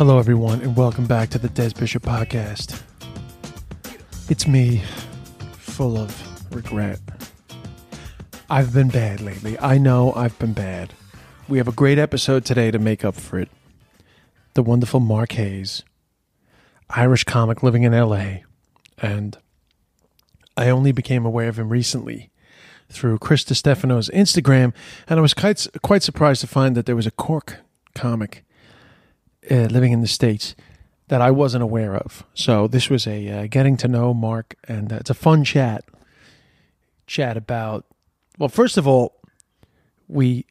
Hello, everyone, and welcome back to the Des Bishop Podcast. It's me, full of regret. I've been bad lately. I know I've been bad. We have a great episode today to make up for it. The wonderful Mark Hayes, Irish comic living in LA, and I only became aware of him recently through Chris Distefano's Instagram, and I was quite quite surprised to find that there was a Cork comic uh, living in the states that I wasn't aware of. So this was a uh, getting to know Mark, and uh, it's a fun chat. Chat about well, first of all, we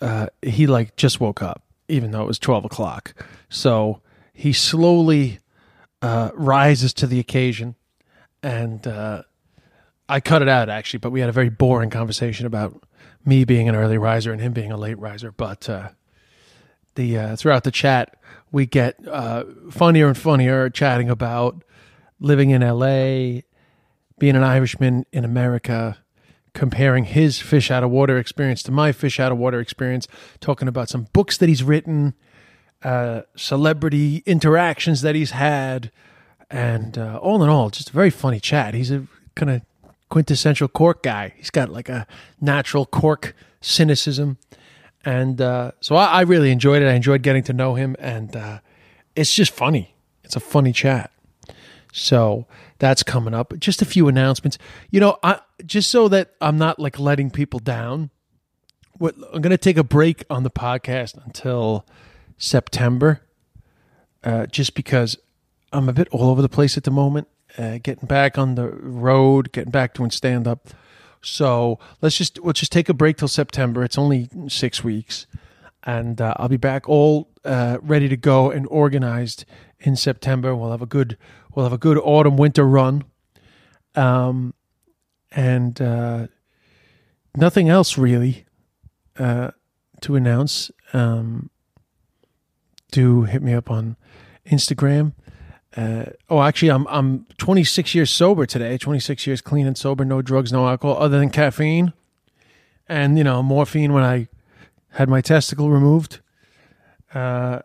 uh, he like just woke up, even though it was twelve o'clock. So he slowly uh, rises to the occasion, and uh, I cut it out actually. But we had a very boring conversation about me being an early riser and him being a late riser. But uh, the uh, throughout the chat, we get uh, funnier and funnier chatting about living in LA, being an Irishman in America, comparing his fish out of water experience to my fish out of water experience, talking about some books that he's written, uh, celebrity interactions that he's had, and uh, all in all, just a very funny chat. He's a kind of quintessential Cork guy. He's got like a natural Cork cynicism and uh, so I, I, really enjoyed it. I enjoyed getting to know him, and uh, it's just funny. It's a funny chat. So that's coming up. Just a few announcements. You know, I just so that I'm not like letting people down. What I'm going to take a break on the podcast until September, uh, just because I'm a bit all over the place at the moment. Uh, getting back on the road, getting back doing stand up so let's just let's just take a break till September. It's only six weeks, and uh, I'll be back all uh, ready to go and organized in September. We'll have a good we'll have a good autumn winter run, um, and uh, nothing else really uh, to announce. Um, do hit me up on Instagram uh, oh, actually, I'm I'm 26 years sober today. 26 years clean and sober, no drugs, no alcohol, other than caffeine, and you know morphine when I had my testicle removed, uh,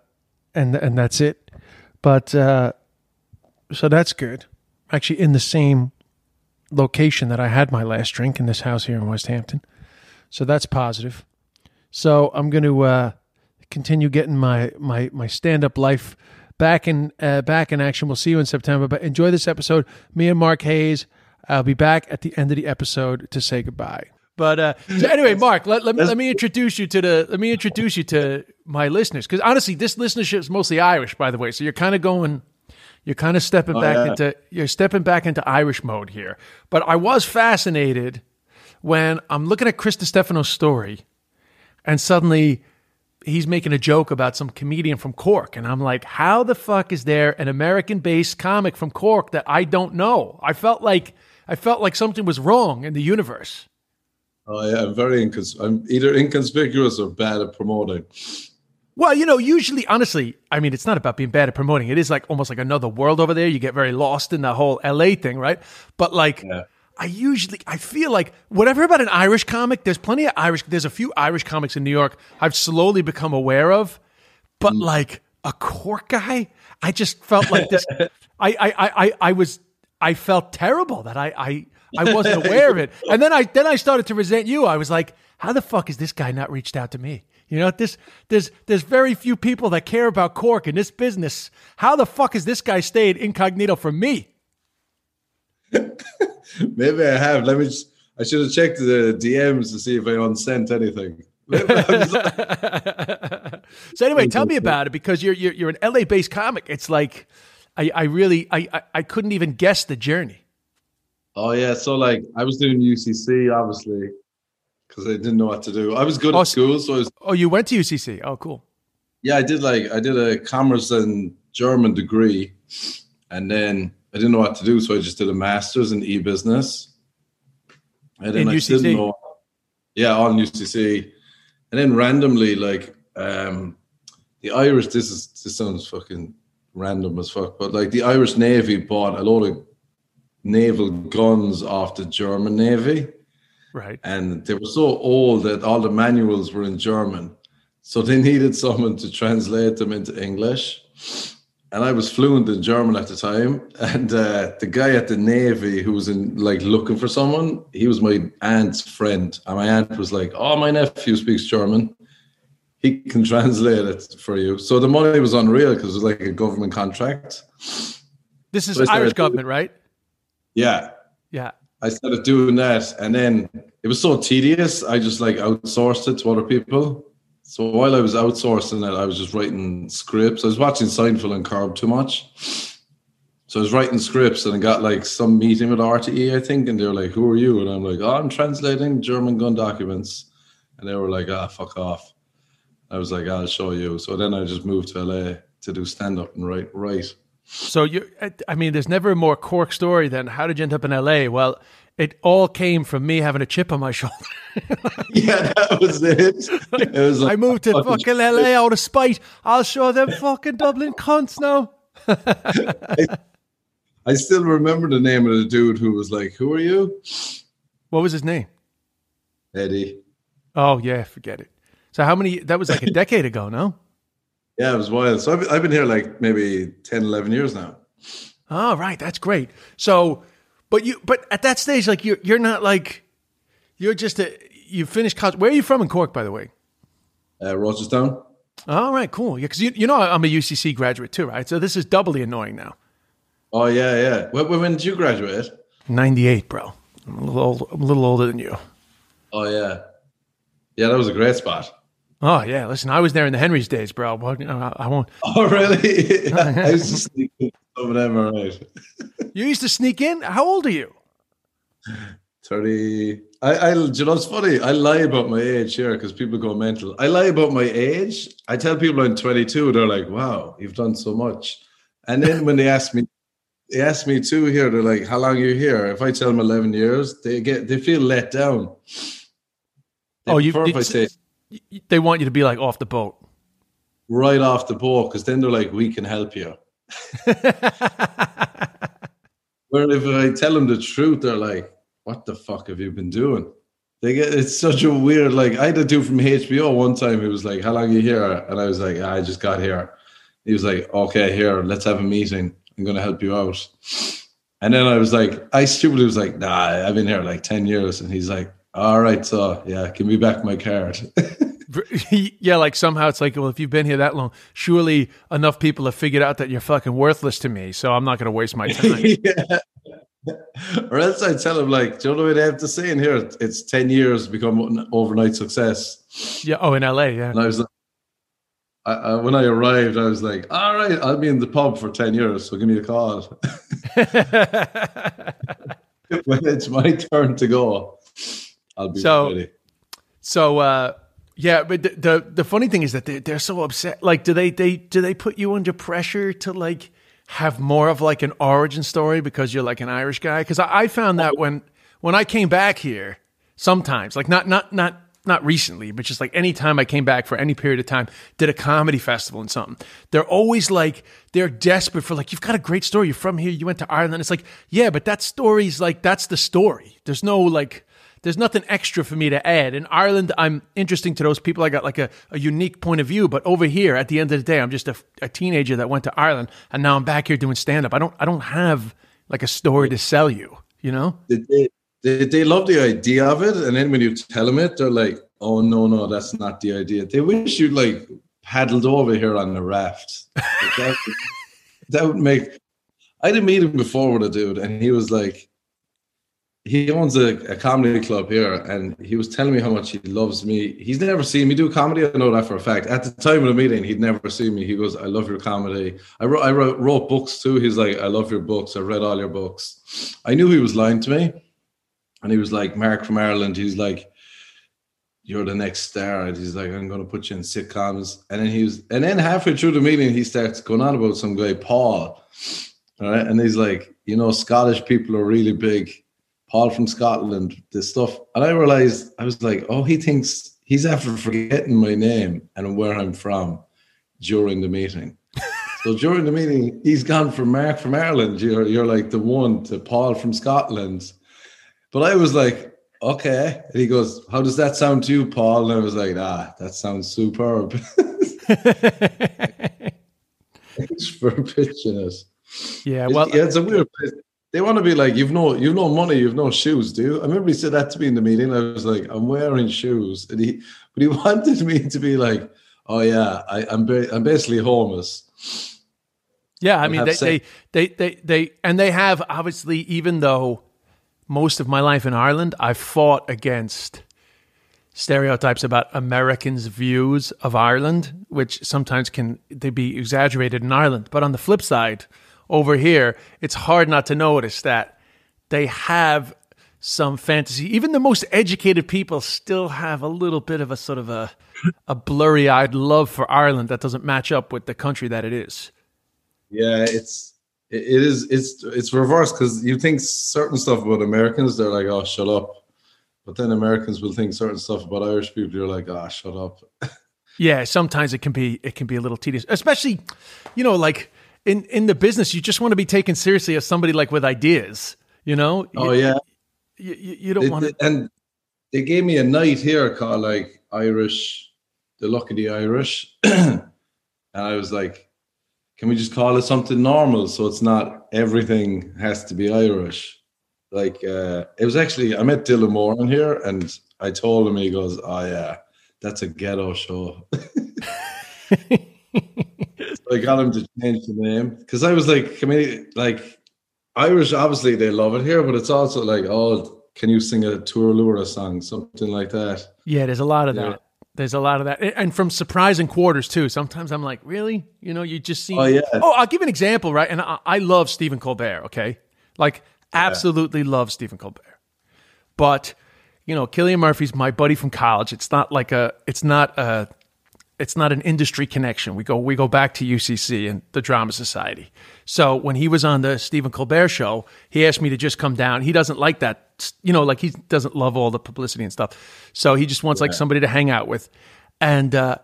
and and that's it. But uh, so that's good. Actually, in the same location that I had my last drink in this house here in West Hampton, so that's positive. So I'm going to uh, continue getting my my my stand up life back in uh, back in action. We'll see you in September. But enjoy this episode. Me and Mark Hayes. I'll be back at the end of the episode to say goodbye. But uh, so anyway, Mark, let, let, me, let me introduce you to the let me introduce you to my listeners because honestly, this listenership is mostly Irish, by the way. So you're kind of going, you're kind of stepping oh, back yeah. into you're stepping back into Irish mode here. But I was fascinated when I'm looking at Chris Distefano's story, and suddenly he's making a joke about some comedian from Cork. And I'm like, how the fuck is there an American based comic from Cork that I don't know? I felt like I felt like something was wrong in the universe. Oh yeah, I'm very incons- I'm either inconspicuous or bad at promoting. Well, you know, usually, honestly, I mean, it's not about being bad at promoting. It is like almost like another world over there. You get very lost in the whole LA thing, right? But like, yeah. I usually I feel like whatever about an Irish comic, there's plenty of Irish there's a few Irish comics in New York I've slowly become aware of, but mm. like a Cork guy, I just felt like this I, I, I, I was I felt terrible that I, I I wasn't aware of it. And then I then I started to resent you. I was like, how the fuck is this guy not reached out to me? You know, this there's there's very few people that care about Cork in this business. How the fuck has this guy stayed incognito from me? Maybe I have. Let me. Just, I should have checked the DMs to see if I unsent anything. so anyway, tell me about it because you're you're, you're an LA based comic. It's like I, I really I, I I couldn't even guess the journey. Oh yeah, so like I was doing UCC obviously because I didn't know what to do. I was good Oh, at school, so I was Oh, you went to UCC. Oh, cool. yeah. I did like I did a commerce and German degree, and then I didn't know what to do, so I just did a master's in e-business. And then In I UCC? know, yeah, on UCC, and then randomly like um the Irish. This is this sounds fucking random as fuck, but like the Irish Navy bought a lot of naval guns off the German Navy Right. and they were so old that all the manuals were in German. So they needed someone to translate them into English. And I was fluent in German at the time. And uh, the guy at the Navy who was in like looking for someone, he was my aunt's friend. And my aunt was like, Oh, my nephew speaks German. He can translate it for you. So the money was unreal because it was like a government contract. This is So Irish doing- government, right? Yeah. Yeah. I started doing that, and then it was so tedious. I just like outsourced it to other people. So while I was outsourcing it, I was just writing scripts. I was watching Seinfeld and Curb too much, so I was writing scripts, and I got like some meeting with RTE, I think, and they were like, "Who are you?" And I'm like, "Oh, I'm translating German gun documents," and they were like, "Ah, fuck off." I was like, "I'll show you." So then I just moved to LA to do stand up and write. Write. So you, I mean, there's never a more cork story than how did you end up in LA? Well, it all came from me having a chip on my shoulder. Yeah, that was it. It was I moved to fucking LA out of spite. I'll show them fucking Dublin cunts now. I still remember the name of the dude who was like, "Who are you?" What was his name? Eddie. Oh yeah, forget it. So how many? That was like a decade ago, no? Yeah, it was wild. So I've, I've been here like maybe 10, 11 years now. Oh right, that's great. So, but you, but at that stage, like you're, you're not like, you're just a, you finished college. Where are you from in Cork, by the way? Uh, Rochestown. All right, cool. Yeah, because you, you know I'm a UCC graduate too, right? So this is doubly annoying now. Oh yeah, yeah. When, when did you graduate? Ninety eight, bro. I'm a little old, I'm a little older than you. Oh yeah, yeah. That was a great spot. Oh yeah, listen, I was there in the Henry's days, bro. Well, you know, I, won't. Oh really? I used to sneak in some of them. All right. You used to sneak in. How old are you? Thirty. I, I, you know, it's funny. I lie about my age here because people go mental. I lie about my age. I tell people I'm 22. They're like, "Wow, you've done so much." And then when they ask me, they ask me too here. They're like, "How long are you here?" If I tell them 11 years, they get they feel let down. They Oh, you- if I say They want you to be like off the boat. right off the boat because then they're like, "We can help you." Where if I tell them the truth, they're like, "What the fuck have you been doing?" They get it's such a weird. Like I had a dude from HBO one time. He was like, "How long are you here?" And I was like, ah, "I just got here." He was like, "Okay, here, let's have a meeting. I'm gonna help you out." And then I was like, I stupidly was like, "Nah, I've been here like ten years." And he's like, "All right, so yeah, give me back my card." yeah, like somehow it's like, well, if you've been here that long, surely enough people have figured out that you're fucking worthless to me. So I'm not going to waste my time. yeah. Or else I tell him like, do you know what they have to say in here? It's ten years become an overnight success. yeah. Oh, in LA. Yeah. And I was like, I, I, when I arrived, I was like, all right, I'll be in the pub for ten years, so give me a call when it's my turn to go. I'll be So- ready. so, uh, yeah, but the, the the funny thing is that they they're so upset. Like, do they they do they put you under pressure to like have more of like an origin story because you're like an Irish guy? Because I, I found that when when I came back here, sometimes like not not not not recently, but just like any time I came back for any period of time, did a comedy festival and something. They're always like they're desperate for like you've got a great story. You're from here. You went to Ireland. It's like yeah, but that story's like that's the story. There's no like there's nothing extra for me to add. In Ireland, I'm interesting to those people. I got like a, a unique point of view. But over here, at the end of the day, I'm just a, a teenager that went to Ireland, and now I'm back here doing stand up. I don't I don't have like a story to sell you. You know? They, they, they, love the idea of it, and then when you tell them it, they're like, "Oh no, no, that's not the idea." They wish you'd like paddled over here on the raft. That, that would make. I didn't meet him before with a dude, and he was like, he owns a, a, comedy club here, and he was telling me how much he loves me. He's never seen me do comedy. I know that for a fact. At the time of the meeting, he'd never seen me. He goes, "I love your comedy." I wrote, I wrote, wrote books too. He's like, "I love your books. I read all your books." I knew he was lying to me, and he was like, "Mark from Ireland." He's like, "You're the next star." And he's like, "I'm going to put you in sitcoms." And then he was, and then halfway through the meeting, he starts going on about some guy, Paul. All right, and he's like, "You know, Scottish people are really big." Paul from Scotland, this stuff. And I realized, I was like, oh, he thinks he's after forgetting my name and where I'm from during the meeting. so during the meeting, he's gone from Mark from Ireland. You're, you're like the one to Paul from Scotland. But I was like, okay. And he goes, how does that sound to you, Paul? And I was like, ah, that sounds superb. Thanks for pitching it. Yeah, well, yeah, it's a weird they want to be like, you've no, you've no money, you've no shoes, do you? I remember he said that to me in the meeting. I was like, I'm wearing shoes, and he, but he wanted me to be like, oh yeah, I, am ba- I'm basically homeless. Yeah, I mean, they, they, they, they, they, and they have obviously, even though most of my life in Ireland, I fought against stereotypes about Americans' views of Ireland, which sometimes can they be exaggerated in Ireland. But on the flip side, over here, it's hard not to notice that they have some fantasy. Even the most educated people still have a little bit of a sort of a a blurry-eyed love for Ireland that doesn't match up with the country that it is. Yeah, it's it is it's it's reversed because you think certain stuff about Americans, they're like, oh, shut up. But then Americans will think certain stuff about Irish people. You're like, ah, oh, shut up. yeah, sometimes it can be it can be a little tedious, especially, you know, like in in the business, you just want to be taken seriously as somebody like with ideas. You know? Oh you, yeah. You, you, you don't want to. And they gave me a night here called like Irish, the luck of the Irish, and I was like, can we just call it something normal so it's not everything has to be Irish? Like uh, it was actually I met Dylan Moran here and I told him he goes, oh yeah, that's a ghetto show. I got him to change the name because I was like, I mean, like Irish, obviously they love it here, but it's also like, oh, can you sing a Tour song, something like that? Yeah, there's a lot of yeah. that. There's a lot of that, and from surprising quarters too. Sometimes I'm like, really? You know, you just see. Oh yeah. Oh, I'll give an example, right? And I, I love Stephen Colbert. Okay, like absolutely yeah. love Stephen Colbert, but you know, Cillian Murphy's my buddy from college. It's not like a, it's not a it's not an industry connection. We go we go back to UCC and the Drama Society. So when he was on the Stephen Colbert show, he asked me to just come down. He doesn't like that, you know, like he doesn't love all the publicity and stuff. So he just wants yeah. like somebody to hang out with. And uh,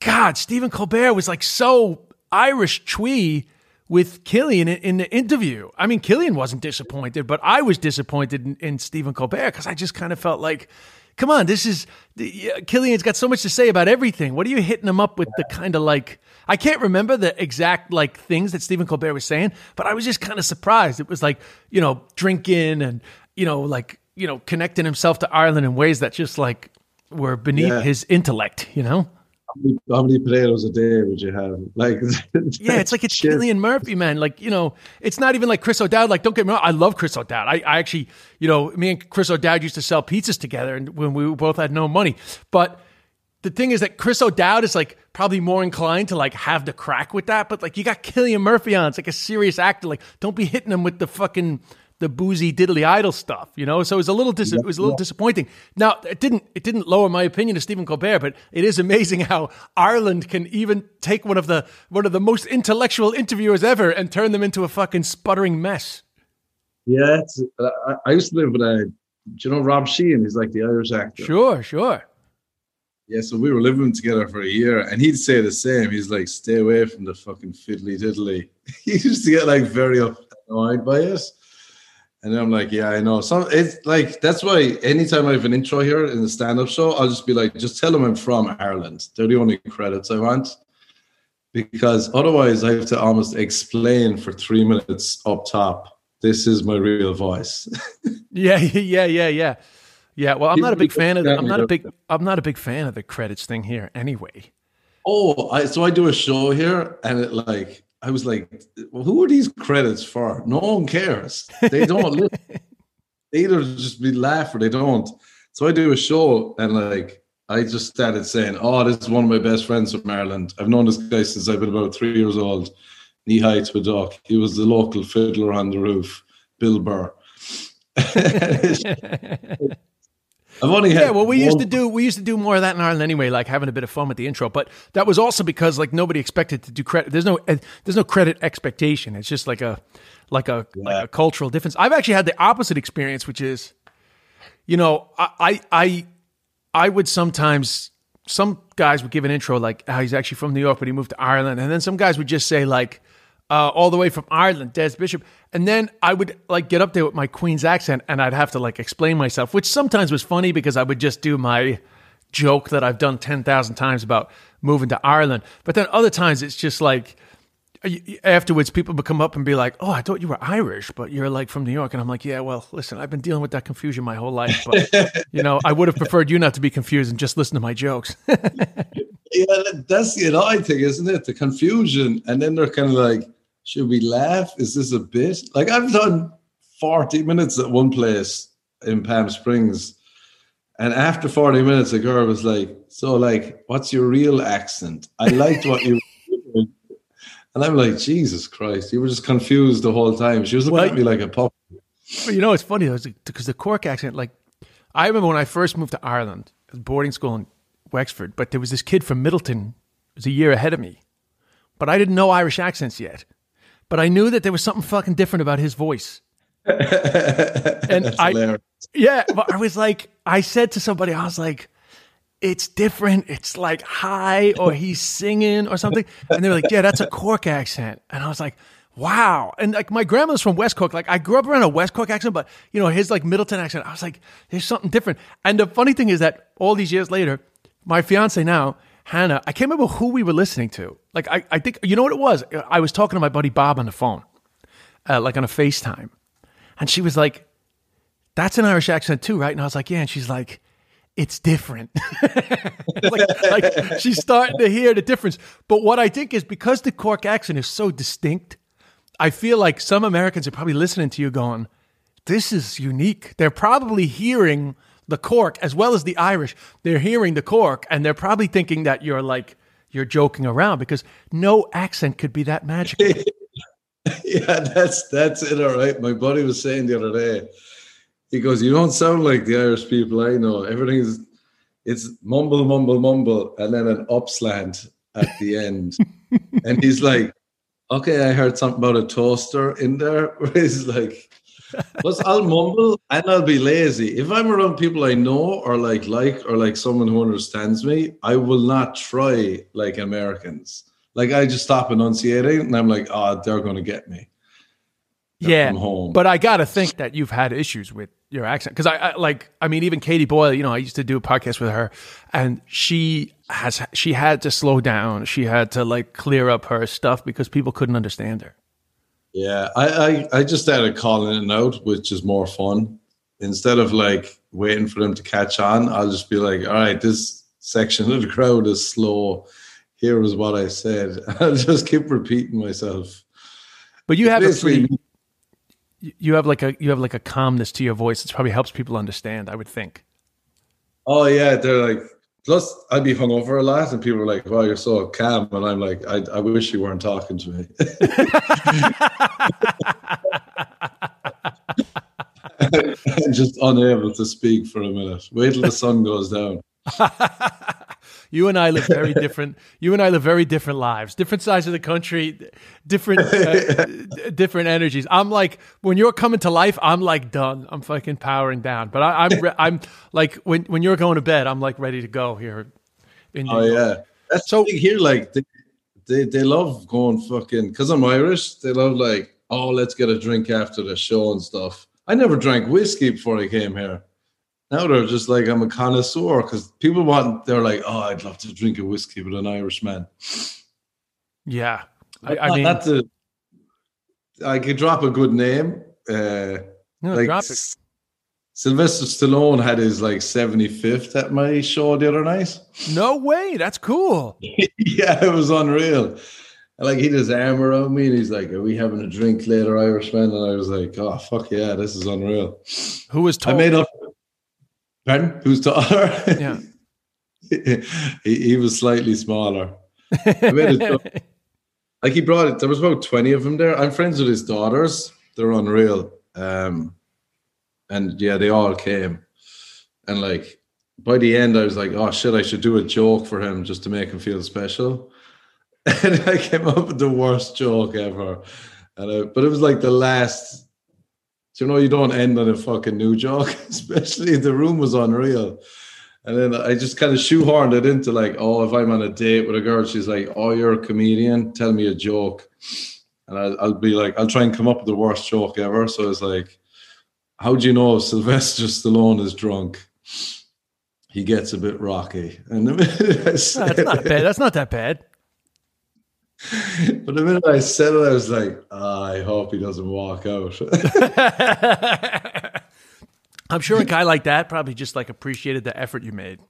God, Stephen Colbert was like so Irish twee with Cillian in, the interview. I mean, Cillian wasn't disappointed, but I was disappointed in, in Stephen Colbert because I just kind of felt like come on, this is Cillian's got so much to say about everything. What are you hitting him up with the kind of like I can't remember the exact like things that Stephen Colbert was saying, but I was just kind of surprised. It was like, you know, drinking and, you know, like, you know, connecting himself to Ireland in ways that just like were beneath yeah. his intellect, you know? How many potatoes a day would you have? Like, yeah, it's like it's Cillian Murphy, man. Like, you know, it's not even like Chris O'Dowd. Like, don't get me wrong, I love Chris O'Dowd. I, I actually, you know, me and Chris O'Dowd used to sell pizzas together, and when we both had no money. But the thing is that Chris O'Dowd is like probably more inclined to like have the crack with that. But like, you got Cillian Murphy on. It's like a serious actor. Like, don't be hitting him with the fucking the boozy diddly idol stuff, you know. So it was a little dis- yeah, it was a little yeah. disappointing. Now it didn't it didn't lower my opinion of Stephen Colbert, but it is amazing how Ireland can even take one of the one of the most intellectual interviewers ever and turn them into a fucking sputtering mess. Yeah, I, I, used to live with a, do you know Rob Sheehan? He's like the Irish actor. Sure, sure. Yeah, so we were living together for a year, and he'd say the same. He's like, "Stay away from the fucking fiddly diddly." he used to get like very annoyed by it. And then I'm like, yeah, I know. So it's like that's why anytime I have an intro here in the stand-up show, I'll just be like, just tell them I'm from Ireland. They're the only credits I want. Because otherwise I have to almost explain for three minutes up top. This is my real voice. yeah, yeah, yeah, yeah. Yeah. Well, I'm not a big fan of I'm not a big I'm not a big fan of the credits thing here anyway. Oh, I, so I do a show here and it like I was like, well, who are these credits for? No one cares. They don't listen. either just be laugh or they don't. So I do a show and like I just started saying, "Oh, this is one of my best friends from Ireland. I've known this guy since I've been about three years old. Knee high to a duck. He was the local fiddler on the roof, Bill Burr." I've only yeah. Well, we one... used to do we used to do more of that in Ireland anyway, like having a bit of fun with the intro. But that was also because like nobody expected to do credit. There's no uh, there's no credit expectation. It's just like a like a, yeah. like a cultural difference. I've actually had the opposite experience, which is, you know, I I I, I would sometimes some guys would give an intro like oh, he's actually from New York, but he moved to Ireland, and then some guys would just say like uh, all the way from Ireland, Des Bishop. And then I would like get up there with my Queen's accent and I'd have to like explain myself, which sometimes was funny because I would just do my joke that I've done 10,000 times about moving to Ireland. But then other times it's just like, afterwards people would come up and be like oh i thought you were irish but you're like from new york and i'm like yeah well listen i've been dealing with that confusion my whole life but you know i would have preferred you not to be confused and just listen to my jokes yeah that's the annoying thing isn't it the confusion and then they're kind of like should we laugh? Is this a bit? Like I've done 40 minutes at one place in Palm Springs. And after 40 minutes, a girl was like, So, like, what's your real accent? I liked what you were And I'm like, Jesus Christ, you were just confused the whole time. She was looking well, at me like a pup. You know, it's funny because the Cork accent, like, I remember when I first moved to Ireland, boarding school in Wexford, but there was this kid from Midleton, was a year ahead of me. But I didn't know Irish accents yet but I knew that there was something fucking different about his voice. and I, hilarious. yeah, but I was like, I said to somebody, I was like, it's different. It's like high or he's singing or something. And they were like, yeah, that's a Cork accent. And I was like, wow. And like my grandma's from West Cork. Like I grew up around a West Cork accent, but you know, his like Midleton accent, I was like, there's something different. And the funny thing is that all these years later, my fiance now, Hannah, I can't remember who we were listening to. Like, I, I think, you know what it was? I was talking to my buddy Bob on the phone, uh, like on a FaceTime. And she was like, that's an Irish accent too, right? And I was like, yeah. And she's like, it's different. like, like she's starting to hear the difference. But what I think is because the Cork accent is so distinct, I feel like some Americans are probably listening to you going, this is unique. They're probably hearing the Cork as well as the Irish. They're hearing the Cork and they're probably thinking that you're like you're joking around because no accent could be that magical. yeah, that's that's it. All right. My buddy was saying the other day. He goes, "You don't sound like the Irish people I know. Everything is it's mumble, mumble, mumble, and then an upslant at the end." and he's like, "Okay, I heard something about a toaster in there." He's like, but I'll mumble and I'll be lazy. If I'm around people I know or like like or like someone who understands me, I will not try like Americans. Like I just stop enunciating and I'm like, oh, they're gonna get me. They're yeah, but I gotta think that you've had issues with your accent because I, I, like I mean even Katie Boyle you know I used to do a podcast with her and she has she had to slow down she had to like clear up her stuff because people couldn't understand her yeah, I, I, I just started calling it out, which is more fun. Instead of like waiting for them to catch on, I'll just be like, all right, this section of the crowd is slow. Here is what I said. I'll just keep repeating myself. But you have a pretty, you have like a you have like a calmness to your voice. It probably helps people understand. I would think. Oh yeah, they're like Plus, I'd be hungover a lot, and people are like, "Wow, you're so calm," and I'm like, "I, I wish you weren't talking to me." I'm just unable to speak for a minute. Wait till the sun goes down. you and I live very different. You and I live very different lives, different sides of the country, different uh, different energies. I'm like when you're coming to life, I'm like done. I'm fucking powering down. But I, am I'm, I'm like when when you're going to bed, I'm like ready to go here. In oh yeah, that's so here. Like they, they they love going fucking because I'm Irish. They love like oh let's get a drink after the show and stuff. I never drank whiskey before I came here. Now they're just like I'm a connoisseur because people want. They're like, oh, I'd love to drink a whiskey with an Irishman. Yeah, I, I mean. I could drop a good name. Uh, no, like drop it. Sylvester Stallone had his like 75th at my show the other night. No way, that's cool. yeah, it was unreal. Like he his arm around me and he's like, Are we having a drink later, Irishman? And I was like, Oh fuck yeah, this is unreal. Who was I made up Pardon? Who's taller? Yeah. he, he was slightly smaller. I made a. Like he brought it. There was about twenty of them there. I'm friends with his daughters. They're unreal. Um, and yeah, they all came. And like by the end, I was like, "Oh shit, I should do a joke for him just to make him feel special." And I came up with the worst joke ever. And I, but it was like the last. You know, you don't end on a fucking new joke, especially the room was unreal. And then I just kind of shoehorned it into like, oh, if I'm on a date with a girl, she's like, oh, you're a comedian, tell me a joke. And I'll, I'll be like, I'll try and come up with the worst joke ever. So it's like, how do you know Sylvester Stallone is drunk? He gets a bit rocky. And I That's not bad. That's not that bad. But the minute I said it, I was like, ah, I hope he doesn't walk out. I'm sure a guy like that probably just like appreciated the effort you made.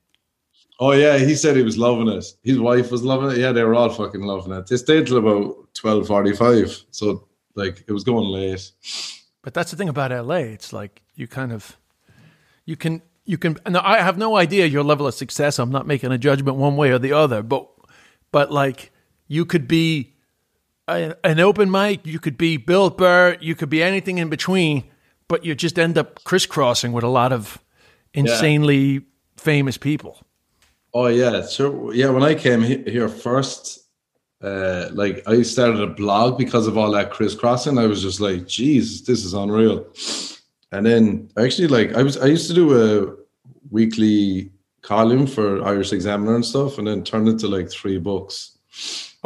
oh yeah, he said he was loving it. His wife was loving it. Yeah, they were all fucking loving it. They stayed till about twelve forty-five. So like it was going late. But that's the thing about LA. It's like you kind of you can you can no, I have no idea your level of success. I'm not making a judgment one way or the other, but but like you could be an open mic, you could be Bill Burr, you could be anything in between, but you just end up crisscrossing with a lot of insanely famous people. Oh yeah, sure. Yeah, when I came he- here first, uh, like I started a blog because of all that crisscrossing. I was just like, "Geez, this is unreal." And then actually, like I was, I used to do a weekly column for Irish Examiner and stuff, and then turned into like three books.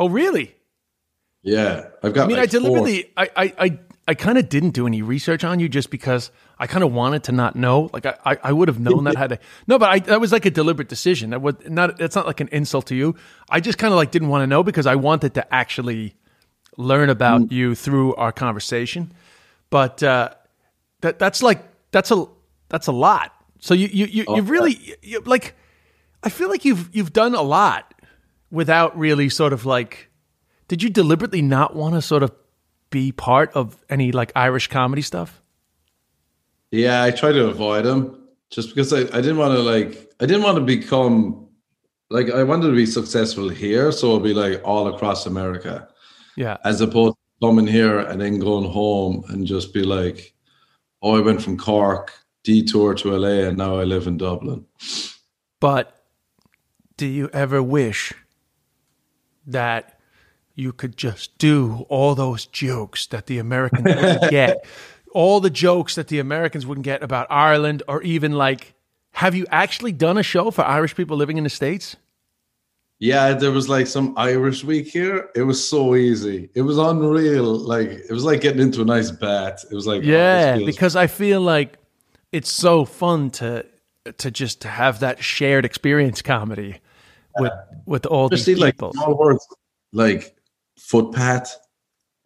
Oh, really? Yeah, I've got. I mean, like I four. deliberately, I, I, I, I kind of didn't do any research on you just because I kind of wanted to not know. Like, I, I, I would have known that had to. No, but I, that was like a deliberate decision. That would not. That's not like an insult to you. I just kind of like didn't want to know because I wanted to actually learn about Mm. you through our conversation. But uh, that that's like that's a that's a lot. So you you you, you really you- like. I feel like you've you've done a lot without really sort of like did you deliberately not want to sort of be part of any like Irish comedy stuff? Yeah, I try to avoid them just because I, I didn't want to like I didn't want to become like I wanted to be successful here, so it'll be like all across America. Yeah. as opposed to coming here and then going home and just be like, oh, I went from Cork, detour to LA, and now I live in Dublin. But do you ever wish that you could just do all those jokes that the Americans wouldn't get? All the jokes that the Americans wouldn't get about Ireland or even like have you actually done a show for Irish people living in the States? Yeah, there was like some Irish week here. It was so easy. It was unreal. Like it was like getting into a nice bath. It was like oh, Yeah, feels- because I feel like it's so fun to to just have that shared experience comedy with with all these like people. small words like footpath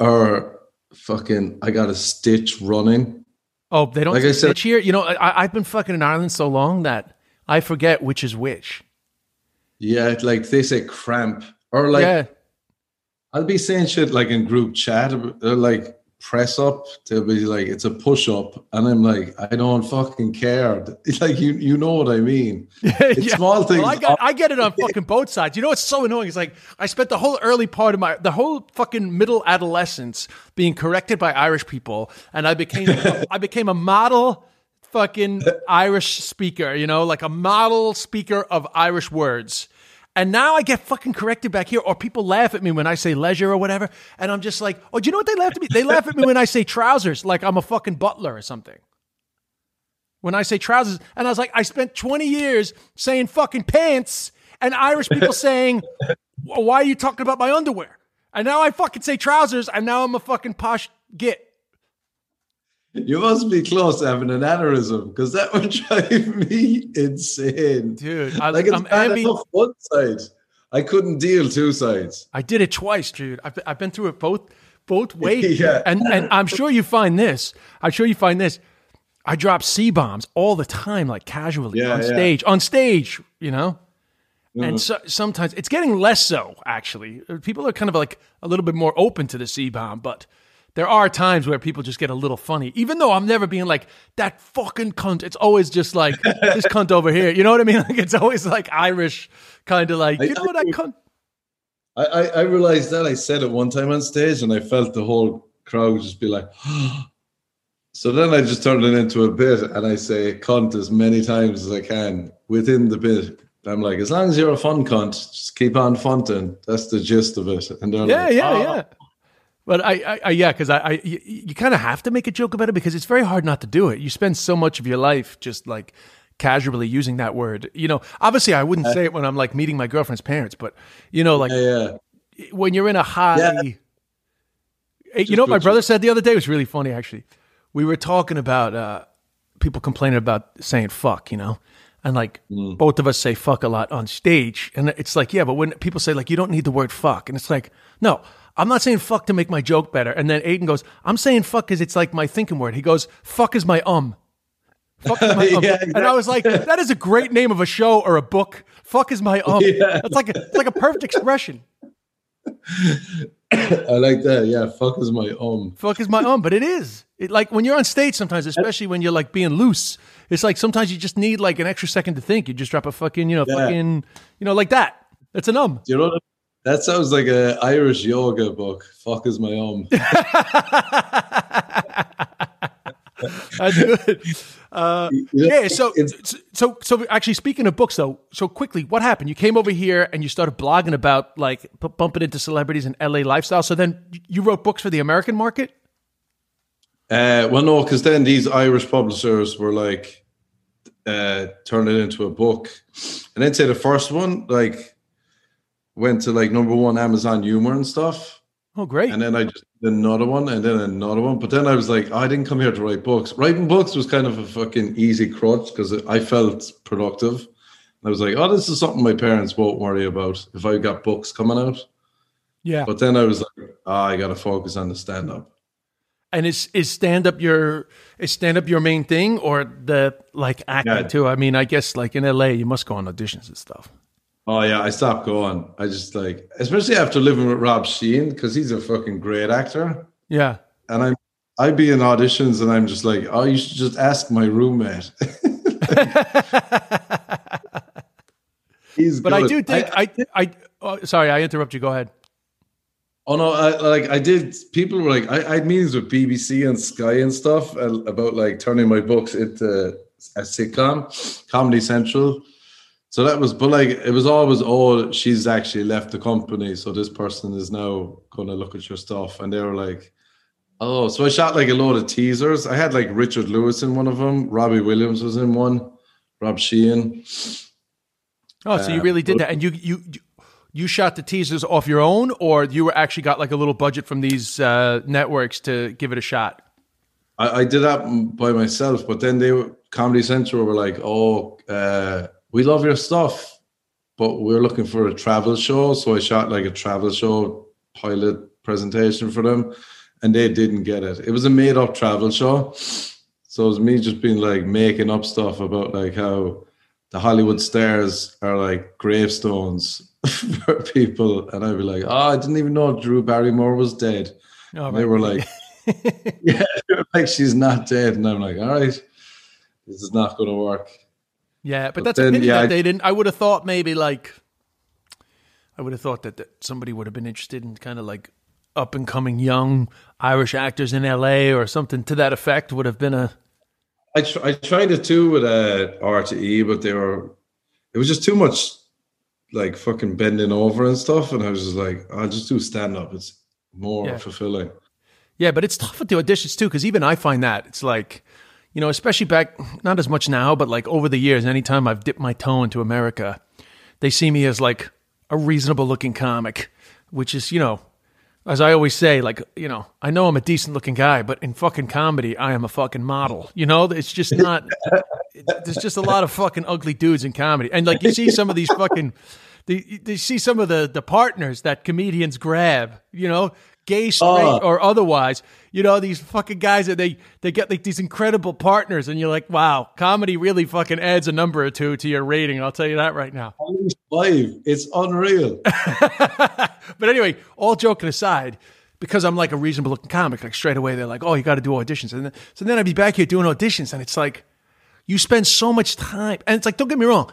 or fucking I got a stitch running. oh, they don't like I said- stitch here. You know, I, I've been fucking in Ireland so long that I forget which is which. Yeah, like they say cramp or like yeah, I'll be saying shit like in group chat, they're like press up. They'll be like, it's a push up, and I'm like, I don't fucking care. It's like you, you know what I mean. It's Yeah. small things. Well, I, got, I get it on fucking both sides. You know what's so annoying? It's like I spent the whole early part of my, the whole fucking middle adolescence being corrected by Irish people, and I became, I became a model fucking Irish speaker. You know, like a model speaker of Irish words. And now I get fucking corrected back here, or people laugh at me when I say leisure or whatever, and I'm just like, oh, do you know what they laugh at me? They laugh at me when I say trousers, like I'm a fucking butler or something when I say trousers. And I was like, I spent 20 years saying fucking pants and Irish people saying, why are you talking about my underwear? And now I fucking say trousers and now I'm a fucking posh git. You must be close to having an aneurysm because that would drive me insane. Dude, I, Like it's I'm bad enough one side. I couldn't deal two sides. I did it twice, dude. I've, I've been through it both both ways. Yeah. And and I'm sure you find this. I'm sure you find this. I drop C bombs all the time, like casually Yeah, on yeah. stage. On stage, you know? And mm. so, sometimes it's getting less so, actually. People are kind of like a little bit more open to the C bomb, but there are times where people just get a little funny. Even though I'm never being like, that fucking cunt. It's always just like, this cunt over here. You know what I mean? Like, it's always like Irish, kind of like, you know that cunt. I, I, I realized that I said it one time on stage and I felt the whole crowd just be like, so then I just turned it into a bit and I say cunt as many times as I can within the bit. I'm like, as long as you're a fun cunt, just keep on funting. That's the gist of it. And they're Yeah, like, yeah, "Oh." yeah. But I, I, I yeah, because I, I, you, you kind of have to make a joke about it because it's very hard not to do it. You spend so much of your life just like casually using that word. You know, obviously, I wouldn't say it when I'm like meeting my girlfriend's parents, but you know, like Yeah, yeah. when you're in a high. Yeah. Hey, you know what my brother said the other day It was really funny actually. We were talking about uh, people complaining about saying fuck, you know, and like Mm. both of us say fuck a lot on stage, and it's like yeah, but when people say like you don't need the word fuck, and it's like no. I'm not saying fuck to make my joke better. And then Aiden goes, I'm saying fuck because it's like my thinking word. He goes, fuck is my um. Fuck is my um. Yeah, And I was like, that is a great name of a show or a book. Fuck is my um. Yeah. That's like a, it's like a perfect expression. I like that. Yeah, fuck is my um. fuck is my um but it is it like when you're on stage sometimes especially when you're like being loose it's like sometimes you just need like an extra second to think you just drop a fucking you know Yeah. fucking you know like that that's an um Do you know that? Sounds like an Irish yoga book. Fuck is my um. that's good uh yeah so so so actually speaking of books though so quickly what happened you came over here and you started blogging about like p- bumping into celebrities and la lifestyle so then you wrote books for the american market Uh, well, no, because then these Irish publishers were like, uh, turn it into a book, and then say the first one like went to like number one Amazon Humor and stuff, oh great and then I just did another one, and then another one. But then I was like, I didn't come here to write books. Writing books was kind of a fucking easy crutch because I felt productive. And I was like, oh, this is something my parents won't worry about if I got books coming out. yeah But then I was like, ah, I got to focus on the stand up. And is is stand up your is stand up your main thing or the like acting Yeah. too? I mean, I guess like in LA, you must go on auditions and stuff. Oh yeah, I stopped going. I just like, especially after living with Rob Sheehan, because he's a fucking great actor. Yeah, And I'm, I'd be in auditions, and I'm just like, oh, you should just ask my roommate. he's but I do think I I, oh, sorry, I interrupt you. Go ahead. Oh no! I, like I did. People were like, I, I had meetings with BBC and Sky and stuff about like turning my books into a sitcom, Comedy Central. So that was, but like it was always, all she's actually left the company, so this person is now going to look at your stuff, and they were like, oh, so I shot like a load of teasers. I had like Richard Lewis in one of them, Robbie Williams was in one, Rob Sheehan. Oh, so you Uh, really did that, and you you you- you shot the teasers off your own, or you were actually got like a little budget from these uh, networks to give it a shot. I, I did that by myself, but then they were Comedy Central were like, "Oh, uh, we love your stuff, but we're looking for a travel show." So I shot like a travel show pilot presentation for them, and they didn't get it. It was a made-up travel show, so it was me just being like making up stuff about like how the Hollywood stars are like gravestones for people, and I'd be like, "Oh, I didn't even know Drew Barrymore was dead." Oh, And they were like, yeah, they were like she's not dead, and I'm like, all right, this is not going to work. Yeah, but, But that's a pity yeah, that I- they didn't. I would have thought maybe like, I would have thought that, that somebody would have been interested in kind of like up and coming young Irish actors in L.A. or something to that effect. Would have been a I tr- I tried it too with uh, RTE, but they were it was just too much like fucking bending over and stuff, and I was just like, I'll just do stand up. It's more Yeah. fulfilling. yeah, but it's tough with the auditions too because even I find that it's like, you know, especially back not as much now, but like over the years, anytime I've dipped my toe into America, they see me as like a reasonable looking comic, which is you know. As I always say, like, you know, I know I'm a decent looking guy, but in fucking comedy, I am a fucking model. You know, it's just not, there's just a lot of fucking ugly dudes in comedy. And like, you see some of these fucking, they, they see some of the the partners that comedians grab, you know, gay, uh. straight, Oh. or otherwise. You know, these fucking guys that they they get like these incredible partners, and you're like, wow, comedy really fucking adds a number or two to your rating. I'll tell you that right now. Five. It's unreal. but anyway, all joking aside, because I'm like a reasonable looking comic, like straight away they're like, "Oh, you got to do auditions," and then, so then I'd be back here doing auditions, and it's like you spend so much time, and it's like, don't get me wrong,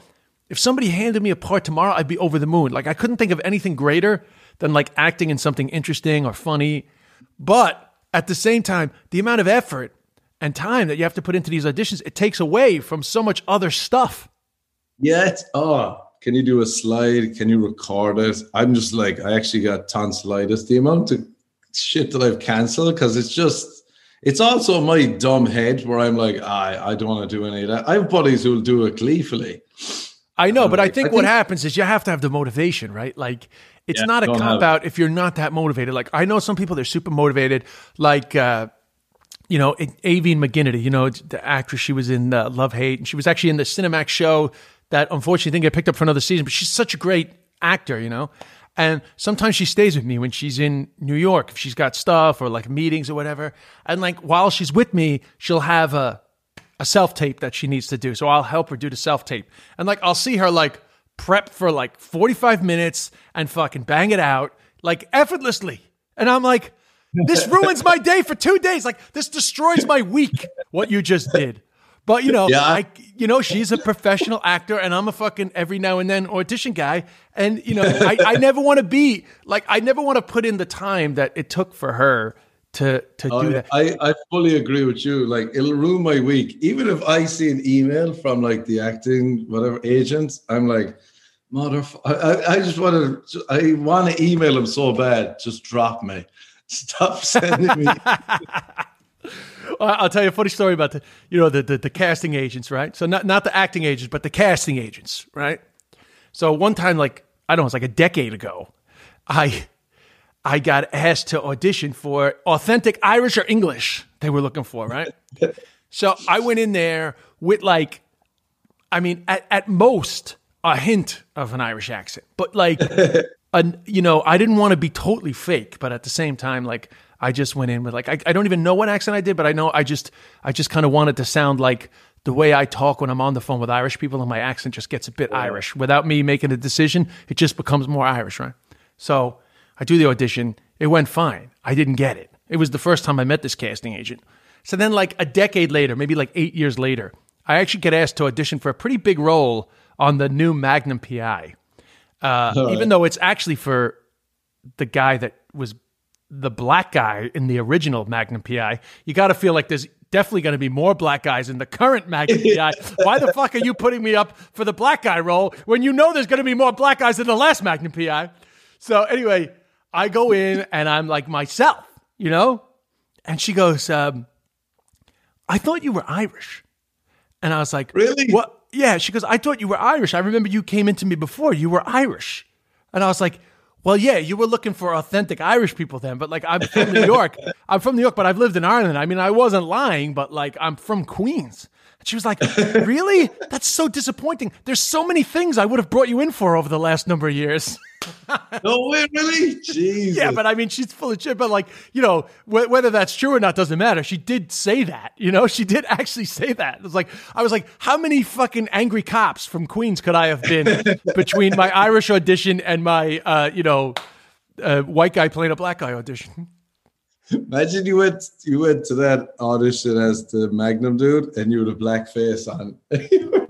if somebody handed me a part tomorrow, I'd be over the moon. Like I couldn't think of anything greater than like acting in something interesting or funny, but at the same time, the amount of effort and time that you have to put into these auditions, it takes away from so much other stuff. Yeah. It's, oh, can you do a slide? Can you record it? I'm just like, I actually got tonsillitis. The amount of shit that I've canceled because it's just, it's also my dumb head where I'm like, I, I don't want to do any of that. I have buddies who'll do it gleefully. I know, but I um, think I what think- happens is you have to have the motivation, right? Like it's Yeah, not a cop out if you're not that motivated. Like I know some people they're super motivated, like uh, you know Aoibhinn McGinnity, you know the actress. She was in uh, Love Hate, and she was actually in the Cinemax show that unfortunately didn't get picked up for another season. But she's such a great actor, you know. And sometimes she stays with me when she's in New York, if she's got stuff or like meetings or whatever. And like while she's with me, she'll have a a self tape that she needs to do. So I'll help her do the self tape. And like I'll see her like prep for like 45 minutes and fucking bang it out like effortlessly. And I'm like, this ruins my day for two days. Like this destroys my week, what you just did. But you know, Yeah. I you know, she's a professional actor and I'm a fucking every now and then audition guy. And you know, I, I never want to be like I never want to put in the time that it took for her to to do yeah. that. I, I fully agree with you. Like it'll ruin my week. Even if I see an email from like the acting whatever agent, I'm like, motherfucker. I, I, I just want to. I want to email him so bad. Just drop me. Stop sending me. I'll tell you a funny story about the, you know, the, the, the casting agents, right? So not, not the acting agents, but the casting agents, right? So one time, like, I don't know, it's like a decade ago, I, I got asked to audition for authentic Irish or English they were looking for, right? so I went in there with like, I mean, at, at most a hint of an Irish accent, but like, an, you know, I didn't want to be totally fake, but at the same time, like, I just went in with like, I, I don't even know what accent I did, but I know I just, I just kind of wanted to sound like the way I talk when I'm on the phone with Irish people, and my accent just gets a bit Irish without me making a decision. It just becomes more Irish, right? So I do the audition. It went fine. I didn't get it. It was the first time I met this casting agent. So then, like a decade later, maybe like eight years later, I actually get asked to audition for a pretty big role on the new Magnum PI. Uh, even though it's actually for the guy that was the black guy in the original Magnum PI, you got to feel like there's definitely going to be more black guys in the current Magnum PI. Why the fuck are you putting me up for the black guy role when you know there's going to be more black guys in the last Magnum PI? So anyway, I go in and I'm like myself, you know, and she goes, um, "I thought you were Irish," and I was like, Really? What? Yeah." She goes, "I thought you were Irish. I remember you came into me before. You were Irish," and I was like. Well, yeah, you were looking for authentic Irish people then, but like I'm from New York. I'm from New York, but I've lived in Ireland. I mean, I wasn't lying, but like I'm from Queens. And she was like, Really? That's so disappointing. There's so many things I would have brought you in for over the last number of years. no way, really? Jesus. Yeah, but I mean, she's full of shit. But like, you know, wh- whether that's true or not doesn't matter. She did say that. You know, she did actually say that. It was like, I was like, how many fucking angry cops from Queens could I have been between my Irish audition and my, uh, you know, uh, white guy playing a black guy audition? Imagine you went you went to that audition as the Magnum dude and you had a black face on.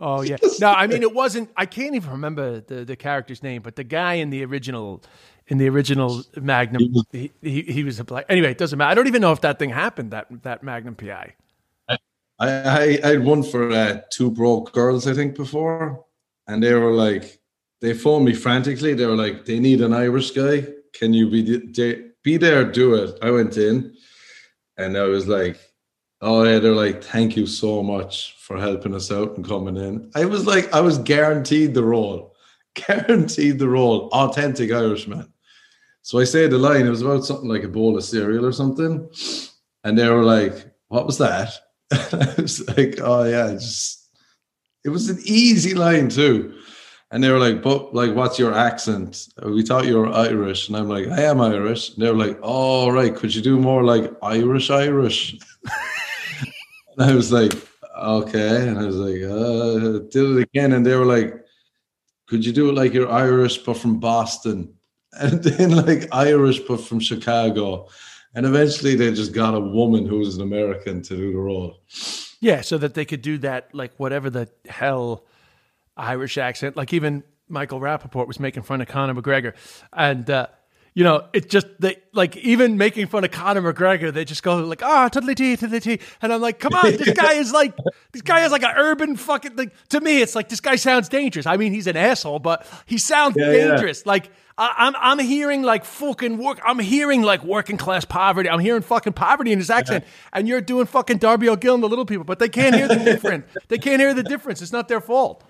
Oh yeah. No, I mean, it wasn't. I can't even remember the the character's name, but the guy in the original. In the original Magnum, he, he, he was a black. Anyway, it doesn't matter. I don't even know if that thing happened. That that Magnum PI. I, I I had one for uh, two broke girls, I think, before, and they were like, they phoned me frantically. They were like, they need an Irish guy. Can you be the- be there? Do it. I went in, and I was like, oh yeah. They're like, thank you so much for helping us out and coming in. I was like, I was guaranteed the role, guaranteed the role, authentic Irishman. So I say the line. It was about something like a bowl of cereal or something, and they were like, what was that? I was like, oh yeah, just it was an easy line too. And they were like, but like, what's your accent? We thought you were Irish. And I'm like, I am Irish. And they were like, oh, right. Could you do more like Irish, Irish? and I was like, okay. And I was like, uh, did it again. And they were like, could you do it like you're Irish, but from Boston? And then like Irish, but from Chicago. And eventually they just got a woman who was an American to do the role. Yeah, so that they could do that, like whatever the hell Irish accent. Like even Michael Rapaport was making fun of Conor McGregor, and uh, you know, it just they like even making fun of Conor McGregor, they just go like, ah, oh, tiddly tee, tiddly tee, and I'm like, come on, this guy is like, this guy is like an urban fucking like. To me, it's like this guy sounds dangerous. I mean, he's an asshole, but he sounds yeah, dangerous. Yeah. Like I, am I'm, I'm hearing like fucking work. I'm hearing like working class poverty. I'm hearing fucking poverty in his accent, and you're doing fucking Darby O'Gill and the little people, but they can't hear the difference. they can't hear the difference. It's not their fault.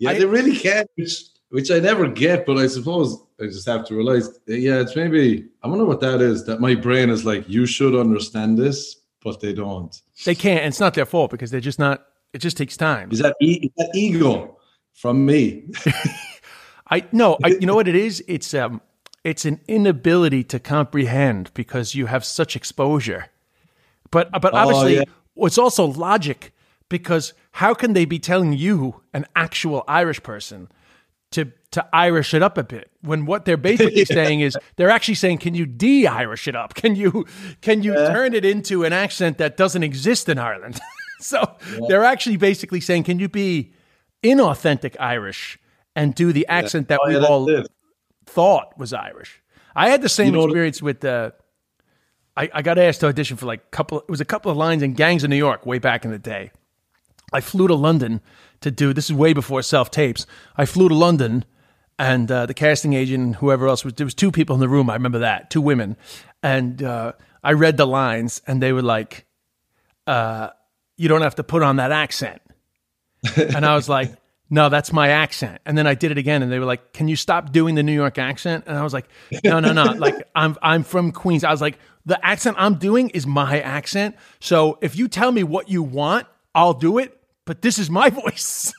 Yeah, I, they really can't, which which I never get, but I suppose I just have to realize, yeah, it's maybe I wonder what that is. That my brain is like, you should understand this, but they don't. They can't. And it's not their fault because they're just not. It just takes time. Is that, e- is that ego from me? I no. I, you know what it is? It's um, it's an inability to comprehend because you have such exposure. But but oh, obviously, oh, yeah. it's also logic because how can they be telling you, an actual Irish person, to to Irish it up a bit when what they're basically yeah. saying is they're actually saying, can you de-Irish it up? Can you can you yeah. turn it into an accent that doesn't exist in Ireland? so yeah. they're actually basically saying, can you be inauthentic Irish and do the accent that oh, we all it. thought was Irish? I had the same you know experience with uh, I, I got asked to audition for like a couple. It was a couple of lines in Gangs of New York way back in the day. I flew to London to do this is way before self tapes. I flew to London and uh, the casting agent and whoever else was there was two people in the room. I remember that two women, and uh, I read the lines and they were like, uh, "You don't have to put on that accent," and I was like. No, that's my accent. And then I did it again, and they were like, "Can you stop doing the New York accent?" And I was like, "No, no, no. like I'm I'm from Queens." I was like, "The accent I'm doing is my accent. So if you tell me what you want, I'll do it but this is my voice.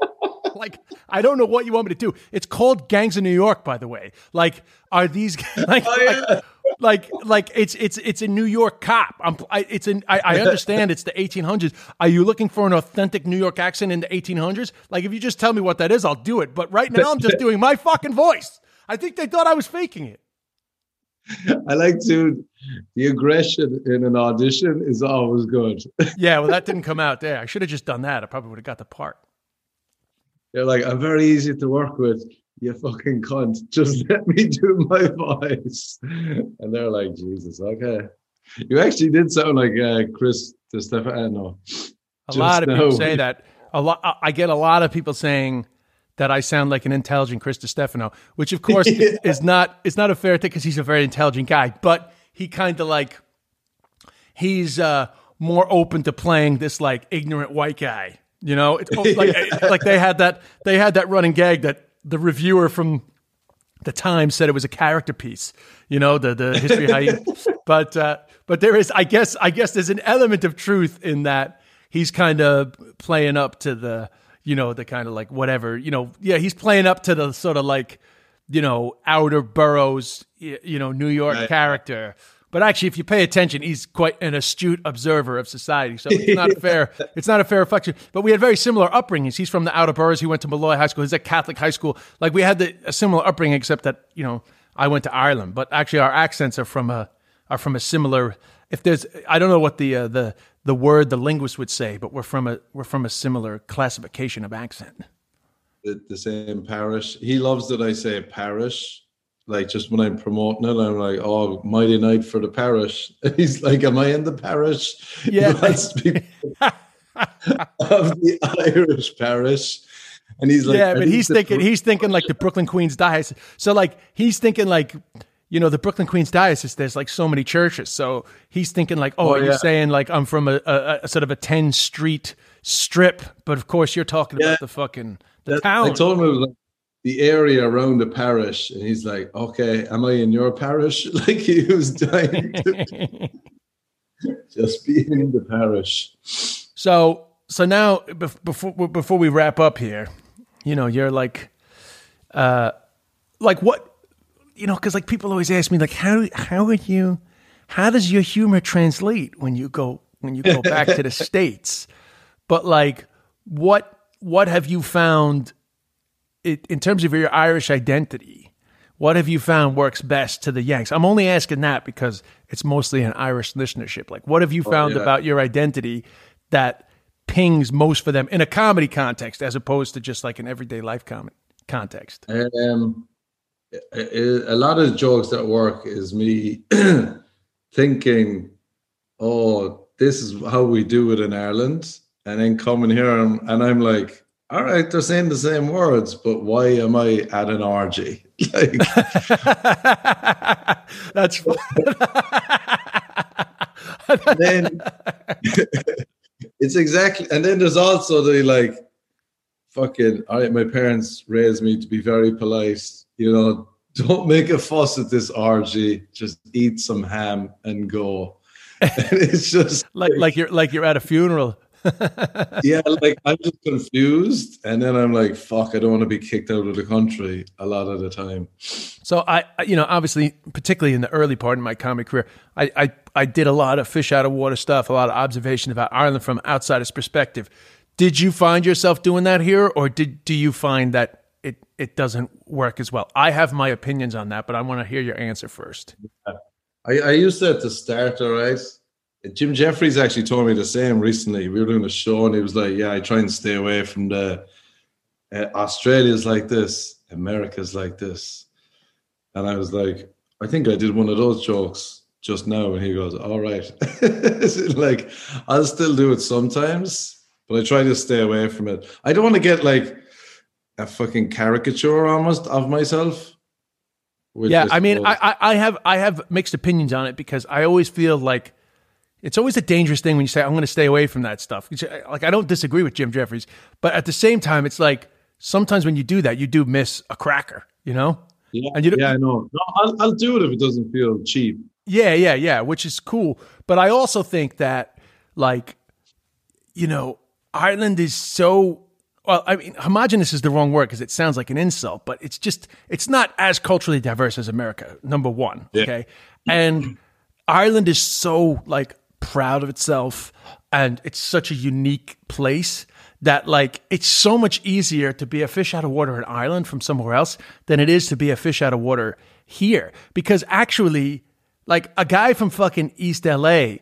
like I don't know what you want me to do. It's called Gangs of New York, by the way. Like, are these like, oh, yeah. like, like, like, it's it's it's a New York cop. I'm, I, it's an. I, I understand it's the 1800s. Are you looking for an authentic New York accent in the 1800s? Like, if you just tell me what that is, I'll do it. But right now, I'm just doing my fucking voice. I think they thought I was faking it. I like to the aggression in an audition is always good. yeah, well, that didn't come out there. I should have just done that. I probably would have got the part. They're like, I'm very easy to work with. You fucking cunt. Just let me do my voice. And they're like, Jesus, okay. You actually did sound like uh, Chris Distefano. A lot of people say that. A lot. I get a lot of people saying that I sound like an intelligent Chris Distefano, which of course yeah. is not is not a fair thing because he's a very intelligent guy, but he kind of like he's uh, more open to playing this like ignorant white guy. You know, it's like like they had that they had that running gag that the reviewer from the Times said it was a character piece. You know, the the history how you, but uh, but there is I guess I guess there's an element of truth in that he's kind of playing up to the you know, the kind of like whatever, you know, yeah, he's playing up to the sort of like, you know, outer boroughs, you know, New York right. character. But actually, if you pay attention, he's quite an astute observer of society. So it's not fair. It's not a fair reflection. But we had very similar upbringings. He's from the outer boroughs. He went to Molloy High School. He's at Catholic high school. Like we had the, a similar upbringing, except that you know I went to Ireland. But actually, our accents are from a are from a similar. If there's, I don't know what the uh, the the word the linguist would say, but we're from a we're from a similar classification of accent. The, the same parish. He loves that I say parish. Like just when I'm promoting it, I'm like, "Oh, mighty night for the parish." he's like, "Am I in the parish?" Yeah, he wants to be of the Irish parish. And he's like, yeah, but he's thinking, he's thinking like the Brooklyn Queens diocese. So like, he's thinking like you know, the Brooklyn Queens Diocese, there's like so many churches. So he's thinking like, oh, oh are yeah. you saying like I'm from a, a, a, sort of a 10 street strip? But of course you're talking yeah. about the fucking, the that, town. I told him it was like the area around the parish. And he's like, okay, am I in your parish? Like he was dying to just be in the parish. So, so now before, before we wrap up here, you know, you're like, uh, like what, you know, because like people always ask me like, how how would you, how does your humor translate when you go when you go back to the states? But like, what what have you found it, in terms of your Irish identity? What have you found works best to the Yanks? I'm only asking that because it's mostly an Irish listenership. Like, what have you found yeah. about your identity that pings most for them in a comedy context as opposed to just like an everyday life com- context? Um, a lot of jokes that work is me thinking, oh, this is how we do it in Ireland. And then coming here and, and I'm like, all right, they're saying the same words, but why am I at an orgy? Like, that's then it's exactly, and then there's also the like, fucking. All right, my parents raised me to be very polite. You know, don't make a fuss at this RG. Just eat some ham and go. And it's just like like you're like you're at a funeral. yeah, like I'm just confused, and then I'm like, "Fuck, I don't want to be kicked out of the country." A lot of the time. So I, you know, obviously, particularly in the early part of my comic career, I, I, I did a lot of fish out of water stuff, a lot of observation about Ireland from outsider's perspective. Did you find yourself doing that here, or did do you find that it it doesn't work as well? I have my opinions on that, but I want to hear your answer first. I, I used that to start, all right Jim Jefferies actually told me the same recently. We were doing a show and he was like, Yeah, I try and stay away from the uh, Australia's like this, America's like this. And I was like, I think I did one of those jokes just now. And he goes, All right. like, I'll still do it sometimes, but I try to stay away from it. I don't want to get like a fucking caricature almost of myself. Yeah, I mean, I, I have I have mixed opinions on it because I always feel like it's always a dangerous thing when you say, I'm going to stay away from that stuff. Uh, like, I don't disagree with Jim Jefferies, but at the same time, it's like sometimes when you do that, you do miss a cracker, you know? Yeah, and you yeah, I know. No, I'll, I'll do it if it doesn't feel cheap. Yeah, yeah, yeah, which is cool. But I also think that, like, you know, Ireland is so well, I mean, homogenous is the wrong word because it sounds like an insult, but it's just, it's not as culturally diverse as America, number one. Yeah. Okay. And Ireland is so like proud of itself and it's such a unique place that like it's so much easier to be a fish out of water in Ireland from somewhere else than it is to be a fish out of water here because actually like a guy from fucking East LA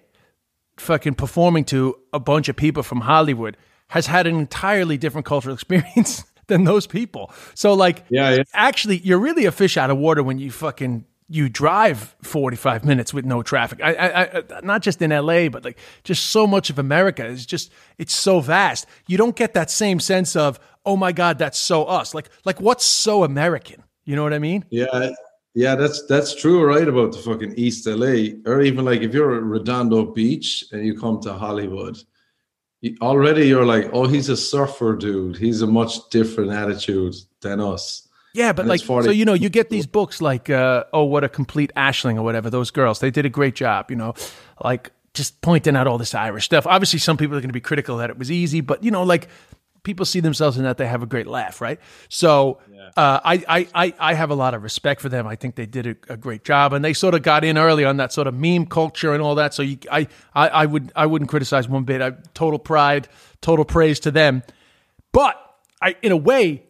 fucking performing to a bunch of people from Hollywood has had an entirely different cultural experience than those people. So like yeah, yeah. actually you're really a fish out of water when you fucking you drive 45 minutes with no traffic. I, I, I, not just in LA, but like just so much of America is just, it's so vast. You don't get that same sense of, oh my God, that's so us. Like, like what's so American? You know what I mean? Yeah. Yeah, that's that's true, right? About the fucking East LA, or even like if you're at Redondo Beach and you come to Hollywood, already you're like, oh, he's a surfer dude. He's a much different attitude than us. Yeah, but like, so you know, you get these books like, uh, oh, what a complete Aisling or whatever. Those girls, they did a great job. You know, like just pointing out all this Irish stuff. Obviously, some people are going to be critical that it was easy, but you know, like people see themselves in that they have a great laugh, right? So yeah. uh, I, I I have a lot of respect for them. I think they did a, a, great job, and they sort of got in early on that sort of meme culture and all that. So you, I, I I would I wouldn't criticize one bit. I, total pride, total praise to them. But I, in a way,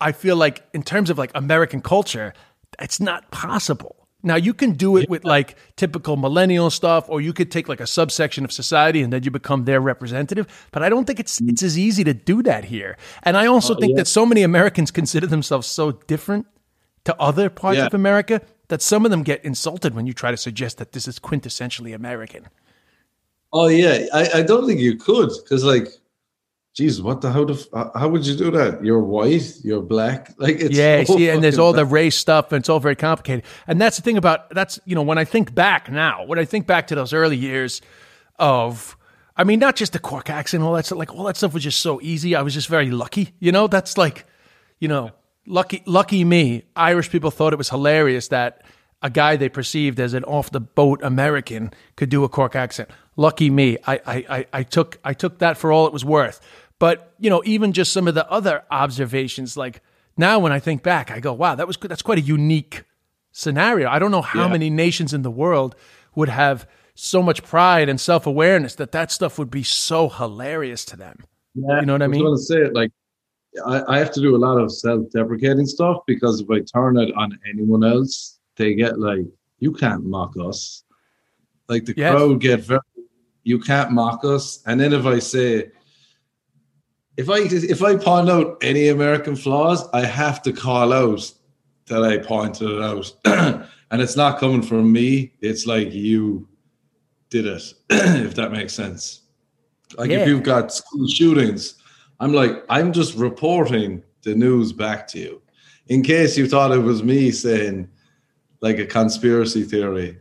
I feel like in terms of like American culture, it's not possible. Now you can do it with like typical millennial stuff, or you could take like a subsection of society and then you become their representative. But I don't think it's it's as easy to do that here. And I also uh, think yeah. that so many Americans consider themselves so different to other parts yeah. of America that some of them get insulted when you try to suggest that this is quintessentially American. Oh yeah, I, I don't think you could because like Jesus, what the how the uh, how would you do that? You're white, you're black, like it's yeah, so and there's all bad. the race stuff, and it's all very complicated. And that's the thing about that's you know when I think back now, when I think back to those early years of, I mean, not just the Cork accent, all that stuff, like all that stuff was just so easy. I was just very lucky, you know. That's like, you know, lucky lucky me. Irish people thought it was hilarious that a guy they perceived as an off the boat American could do a Cork accent. Lucky me. I, I, I, I took I took that for all it was worth. But you know, even just some of the other observations, like now when I think back, I go, wow, that was that's quite a unique scenario. I don't know how Yeah. many nations in the world would have so much pride and self awareness that that stuff would be so hilarious to them. Yeah, You know what I was mean? going to say it like I, I have to do a lot of self-deprecating stuff because if I turn it on anyone else, they get like, "You can't mock us." Like the Yes. crowd get very, "You can't mock us." And then if I say, if I if I point out any American flaws, I have to call out that I pointed it out, and it's not coming from me. It's like you did it, if that makes sense. Like Yeah. if you've got school shootings, I'm like, I'm just reporting the news back to you. In case you thought it was me saying like a conspiracy theory.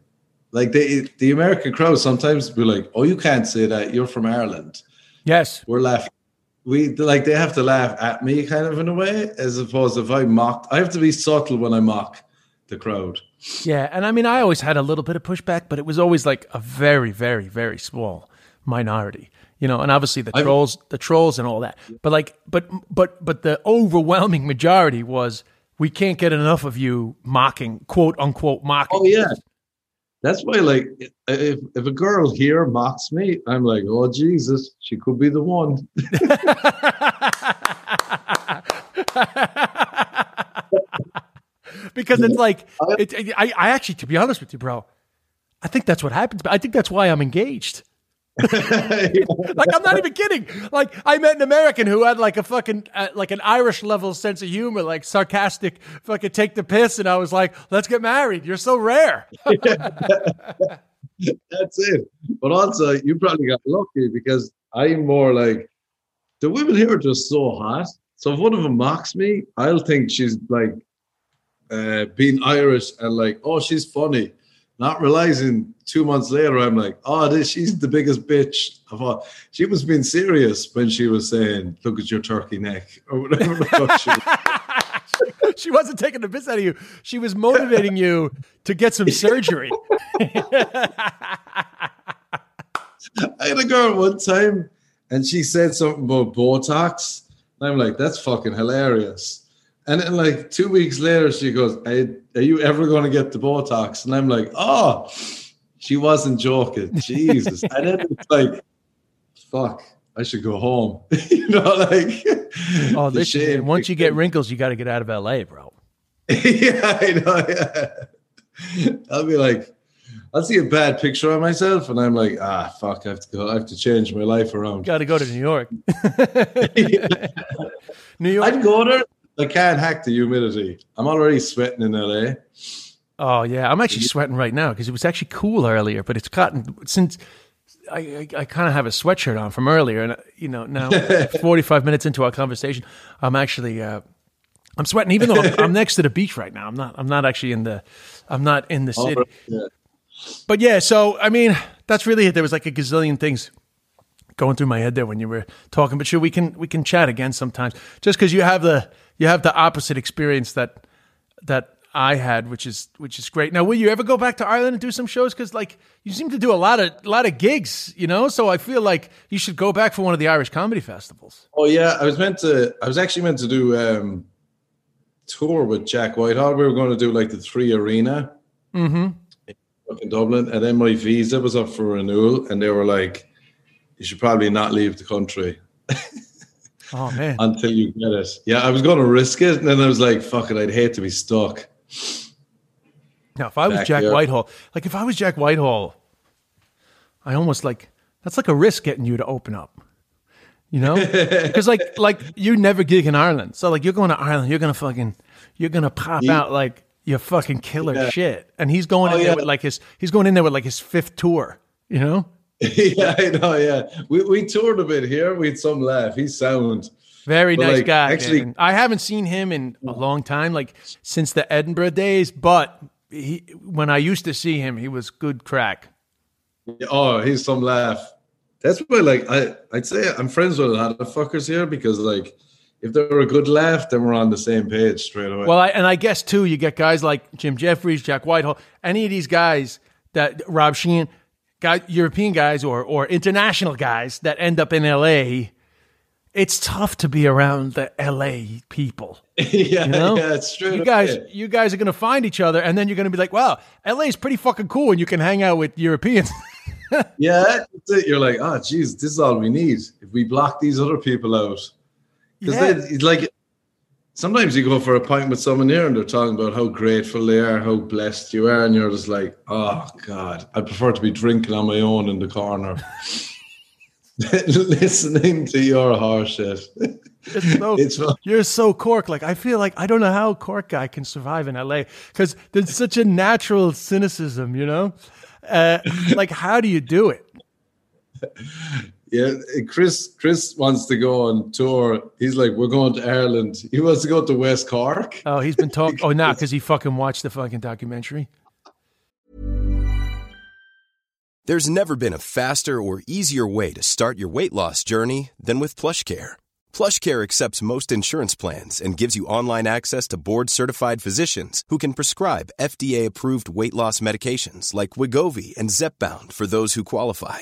Like they the American crowd sometimes be like, Oh, you can't say that, you're from Ireland. Yes. We're laughing. We like they have to laugh at me kind of in a way, as opposed if I mocked I have to be subtle when I mock the crowd. Yeah, and I mean, I always had a little bit of pushback, but it was always like a very, very, very small minority, you know. And obviously the trolls, the trolls, and all that. But like, but but but the overwhelming majority was we can't get enough of you mocking, quote unquote, mocking. Oh yeah. That's why, like, if, if a girl here mocks me, I'm like, oh Jesus, she could be the one. because it's like, it, I, I actually, to be honest with you, bro, I think that's what happens. But I think that's why I'm engaged. like I'm not even kidding. Like I met an American who had like a fucking uh, like an Irish level sense of humor, like sarcastic, fucking take the piss, and I was like, "Let's get married. You're so rare." That's it. But also, you probably got lucky because I'm more like the women here are just so hot. So if one of them mocks me, I'll think she's like uh, being Irish and like, oh, she's funny. Not realizing two months later, I'm like, oh, this she's the biggest bitch of all. She was being serious when she was saying, "Look at your turkey neck" or whatever she was. she wasn't taking the piss out of you. She was motivating you to get some surgery. I had a girl one time and she said something about Botox. And I'm like, that's fucking hilarious. And then like two weeks later, she goes, "Hey, Are you ever going to get the Botox? And I'm like, Oh, she wasn't joking. Jesus. and then it's like, fuck, I should go home. you know, like, Oh, this shame once you get wrinkles, you got to get out of LA, bro. yeah, I know. Yeah. I'll be like, I'll see a bad picture of myself, and I'm like, ah, fuck, I have to go. I have to change my life around. Got to go to New York. New York. I'd go there. I can't hack the humidity. I'm already sweating in LA. Oh yeah, I'm actually sweating right now because it was actually cool earlier, but it's gotten since I I, I kind of have a sweatshirt on from earlier, and you know now 45 minutes into our conversation, I'm actually uh, I'm sweating even though I'm, I'm next to the beach right now. I'm not I'm not actually in the I'm not in the city. Yeah. But yeah, so I mean, that's really it. There was like a gazillion things going through my head there when you were talking. But sure, we can we can chat again sometimes. Just because you have the you have the opposite experience that that I had, which is which is great. Now, will you ever go back to Ireland and do some shows? Because like you seem to do a lot of a lot of gigs, you know. So I feel like you should go back for one of the Irish comedy festivals. Oh yeah, I was meant to. I was actually meant to do um tour with Jack Whitehall. We were going to do like the three arena Mm-hmm. in Dublin, and then my visa was up for renewal, and they were like, "You should probably not leave the country Oh man, until you get it." Yeah, I was going to risk it, and then I was like, "Fuck it, I'd hate to be stuck." now if I was back Jack here. Whitehall, like if I was Jack Whitehall, I almost like that's like a risk getting you to open up. You know, because like like you never gig in Ireland, so like you're going to Ireland, you're gonna fucking you're gonna pop Yeah. out like your fucking killer Yeah. shit, and he's going Oh, in there yeah. with like his he's going in there with like his fifth tour. You know, yeah, I know. Yeah, we we toured a bit here. We had some laugh. He's sound. very But, nice like, guy. actually-. I haven't seen him in a long time, like since the Edinburgh days. But he when I used to see him, he was good crack. Oh, he's some laugh. That's why, like, I I'd say I'm friends with a lot of fuckers here because, like, if they were a good laugh, then we're on the same page straight away. Well, I, and I guess too, you get guys like Jim Jefferies, Jack Whitehall, any of these guys that Rob Sheehan, guy, European guys or or international guys that end up in L.A. it's tough to be around the LA people. yeah, You know? yeah, it's true. You guys, Yeah. you guys are gonna find each other, and then you're gonna be like, "Wow, LA is pretty fucking cool," and you can hang out with Europeans. Yeah, that's it. You're like, oh, geez, this is all we need. If we block these other people out, because Yeah. it's like sometimes you go for a pint with someone here and they're talking about how grateful they are, how blessed you are, and you're just like, oh God, I prefer to be drinking on my own in the corner, listening to your horse shit. It's so, It's fun. you're so Cork. Like I feel like I don't know how a Cork guy can survive in LA because there's such a natural cynicism, you know. Uh, like, how do you do it? Yeah, Chris. Chris wants to go on tour. He's like, we're going to Ireland. He wants to go to West Cork. Oh, he's been talking. Oh, not because he fucking watched the fucking documentary. There's never been a faster or easier way to start your weight loss journey than with PlushCare. PlushCare accepts most insurance plans and gives you online access to board-certified physicians who can prescribe FDA-approved weight loss medications like Wegovy and Zepbound for those who qualify.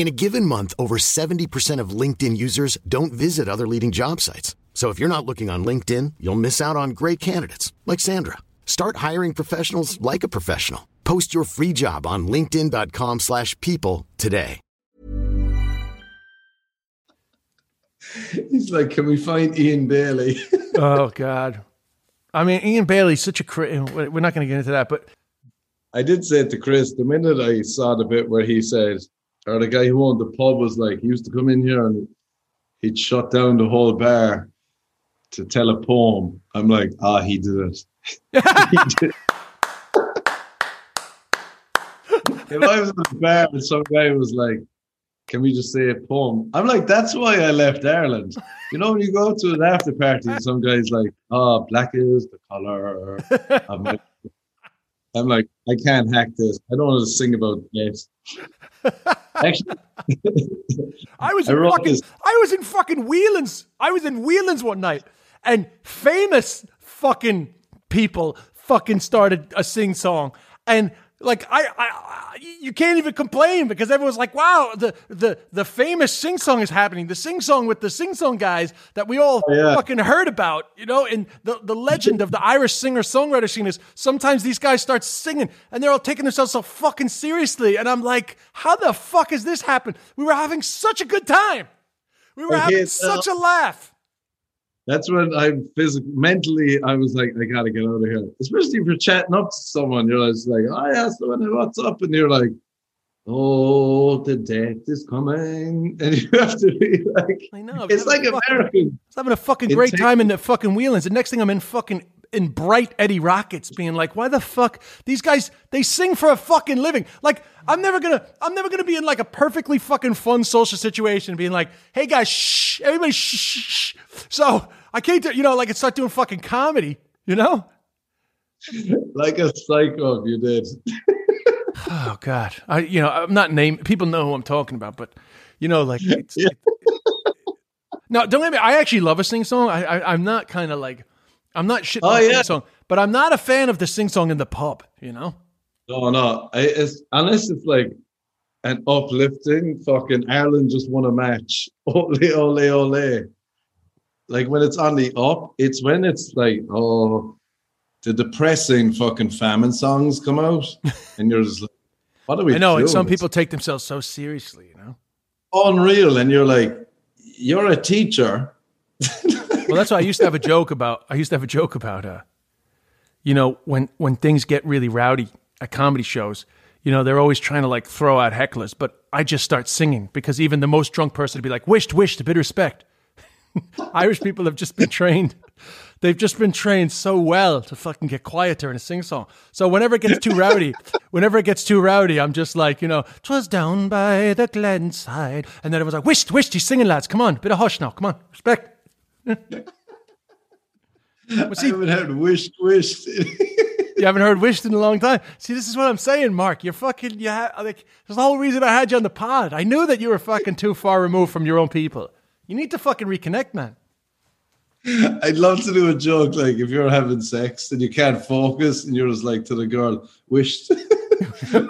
In a given month, over 70% of LinkedIn users don't visit other leading job sites. So if you're not looking on LinkedIn, you'll miss out on great candidates like Sandra. Start hiring professionals like a professional. Post your free job on linkedin.com/people slash people today. He's like, can we find Ian Bailey? Oh God. I mean, Ian Bailey's such a crit. We're not going to get into that, but I did say it to Chris the minute I saw the bit where he said, or the guy who owned the pub was like, he used to come in here and he'd shut down the whole bar to tell a poem. I'm like, ah, he did it. he did. if I was at the bar and some guy was like, can we just say a poem? I'm like, that's why I left Ireland. You know, when you go to an after party and some guy's like, oh, black is the color. I'm like, I'm like, I can't hack this. I don't want to sing about this. Actually, I was I in fucking, this- I was in fucking Whelan's. I was in Whelan's one night, and famous fucking people fucking started a sing song, and like I, I, you can't even complain because everyone's like, "Wow, the the the famous sing song is happening." The sing song with the sing song guys that we all oh, yeah. fucking heard about, you know. And the the legend of the Irish singer songwriter scene is sometimes these guys start singing and they're all taking themselves so fucking seriously, and I'm like, "How the fuck has this happened?" We were having such a good time. We were having so- uh, such a laugh. That's when I'm physically, mentally, I was like, I gotta get out of here. Especially if you're chatting up to someone, you're just like, I yeah, someone, what's up? And you're like, oh, the death is coming, and you have to be like, I know, it's like fucking- American. I was having a fucking great takes- time in the fucking Whelan's. The next thing I'm in fucking in bright Eddie Rockets being like, why the fuck these guys they sing for a fucking living. Like, I'm never gonna I'm never gonna be in like a perfectly fucking fun social situation being like, hey guys, shh, everybody shh, shh, shh. So I can't do you know, like it's start doing fucking comedy, you know? like a psycho, you did. Oh God, I you know I'm not name people know who I'm talking about, but you know like it's, Yeah. no don't get me. I actually love a sing song. I, I I'm not kind of like I'm not shit. Oh, yeah. song, but I'm not a fan of the sing song in the pub. You know, No, no. I, it's, unless it's like an uplifting fucking Ireland just won a match. Ole, ole, ole. Like when it's on the up, it's when it's like, oh, the depressing fucking famine songs come out. And you're just like, what are we I know, and some people take themselves so seriously. You know, unreal. And you're like, you're a teacher. well that's why I used to have a joke about. I used to have a joke about uh, you know, when when things get really rowdy at comedy shows. You know, they're always trying to like throw out hecklers, but I just start singing because even the most drunk person would be like, wished, wished, a bit of respect. Irish people have just been trained. They've just been trained so well to fucking get quieter in a sing song. So whenever it gets too rowdy, whenever it gets too rowdy, I'm just like, you know, twas down by the glen side. And then it was like, wished, wished, he's singing, lads. Come on, bit of hush now. Come on, respect. I haven't heard wished, wished. You haven't heard wished in a long time. See, this is what I'm saying, Mark. You're fucking. You ha- like. There's the whole reason I had you on the pod. I knew that you were fucking too far removed from your own people. You need to fucking reconnect, man. I'd love to do a joke like if you're having sex and you can't focus and you're just like to the girl, wished,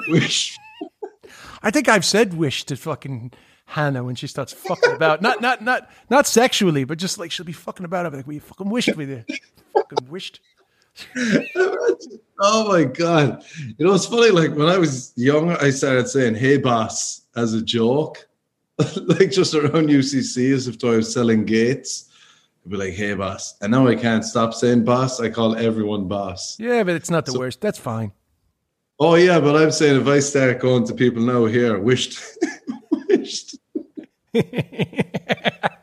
wish. I think I've said wish to fucking Hannah when she starts fucking about. Not not not not sexually, but just like she'll be fucking about. I'm like, we fucking wished with you. fucking wished. oh my god! You know it's funny. Like when I was younger, I started saying "Hey boss" as a joke, like just around UCC, as if I was selling gates. I'd be like, "Hey boss," and now I can't stop saying "boss." I call everyone boss. Yeah, but it's not the so, worst. That's fine. Oh yeah, but I'm saying if I start going to people now here, wished, wished. and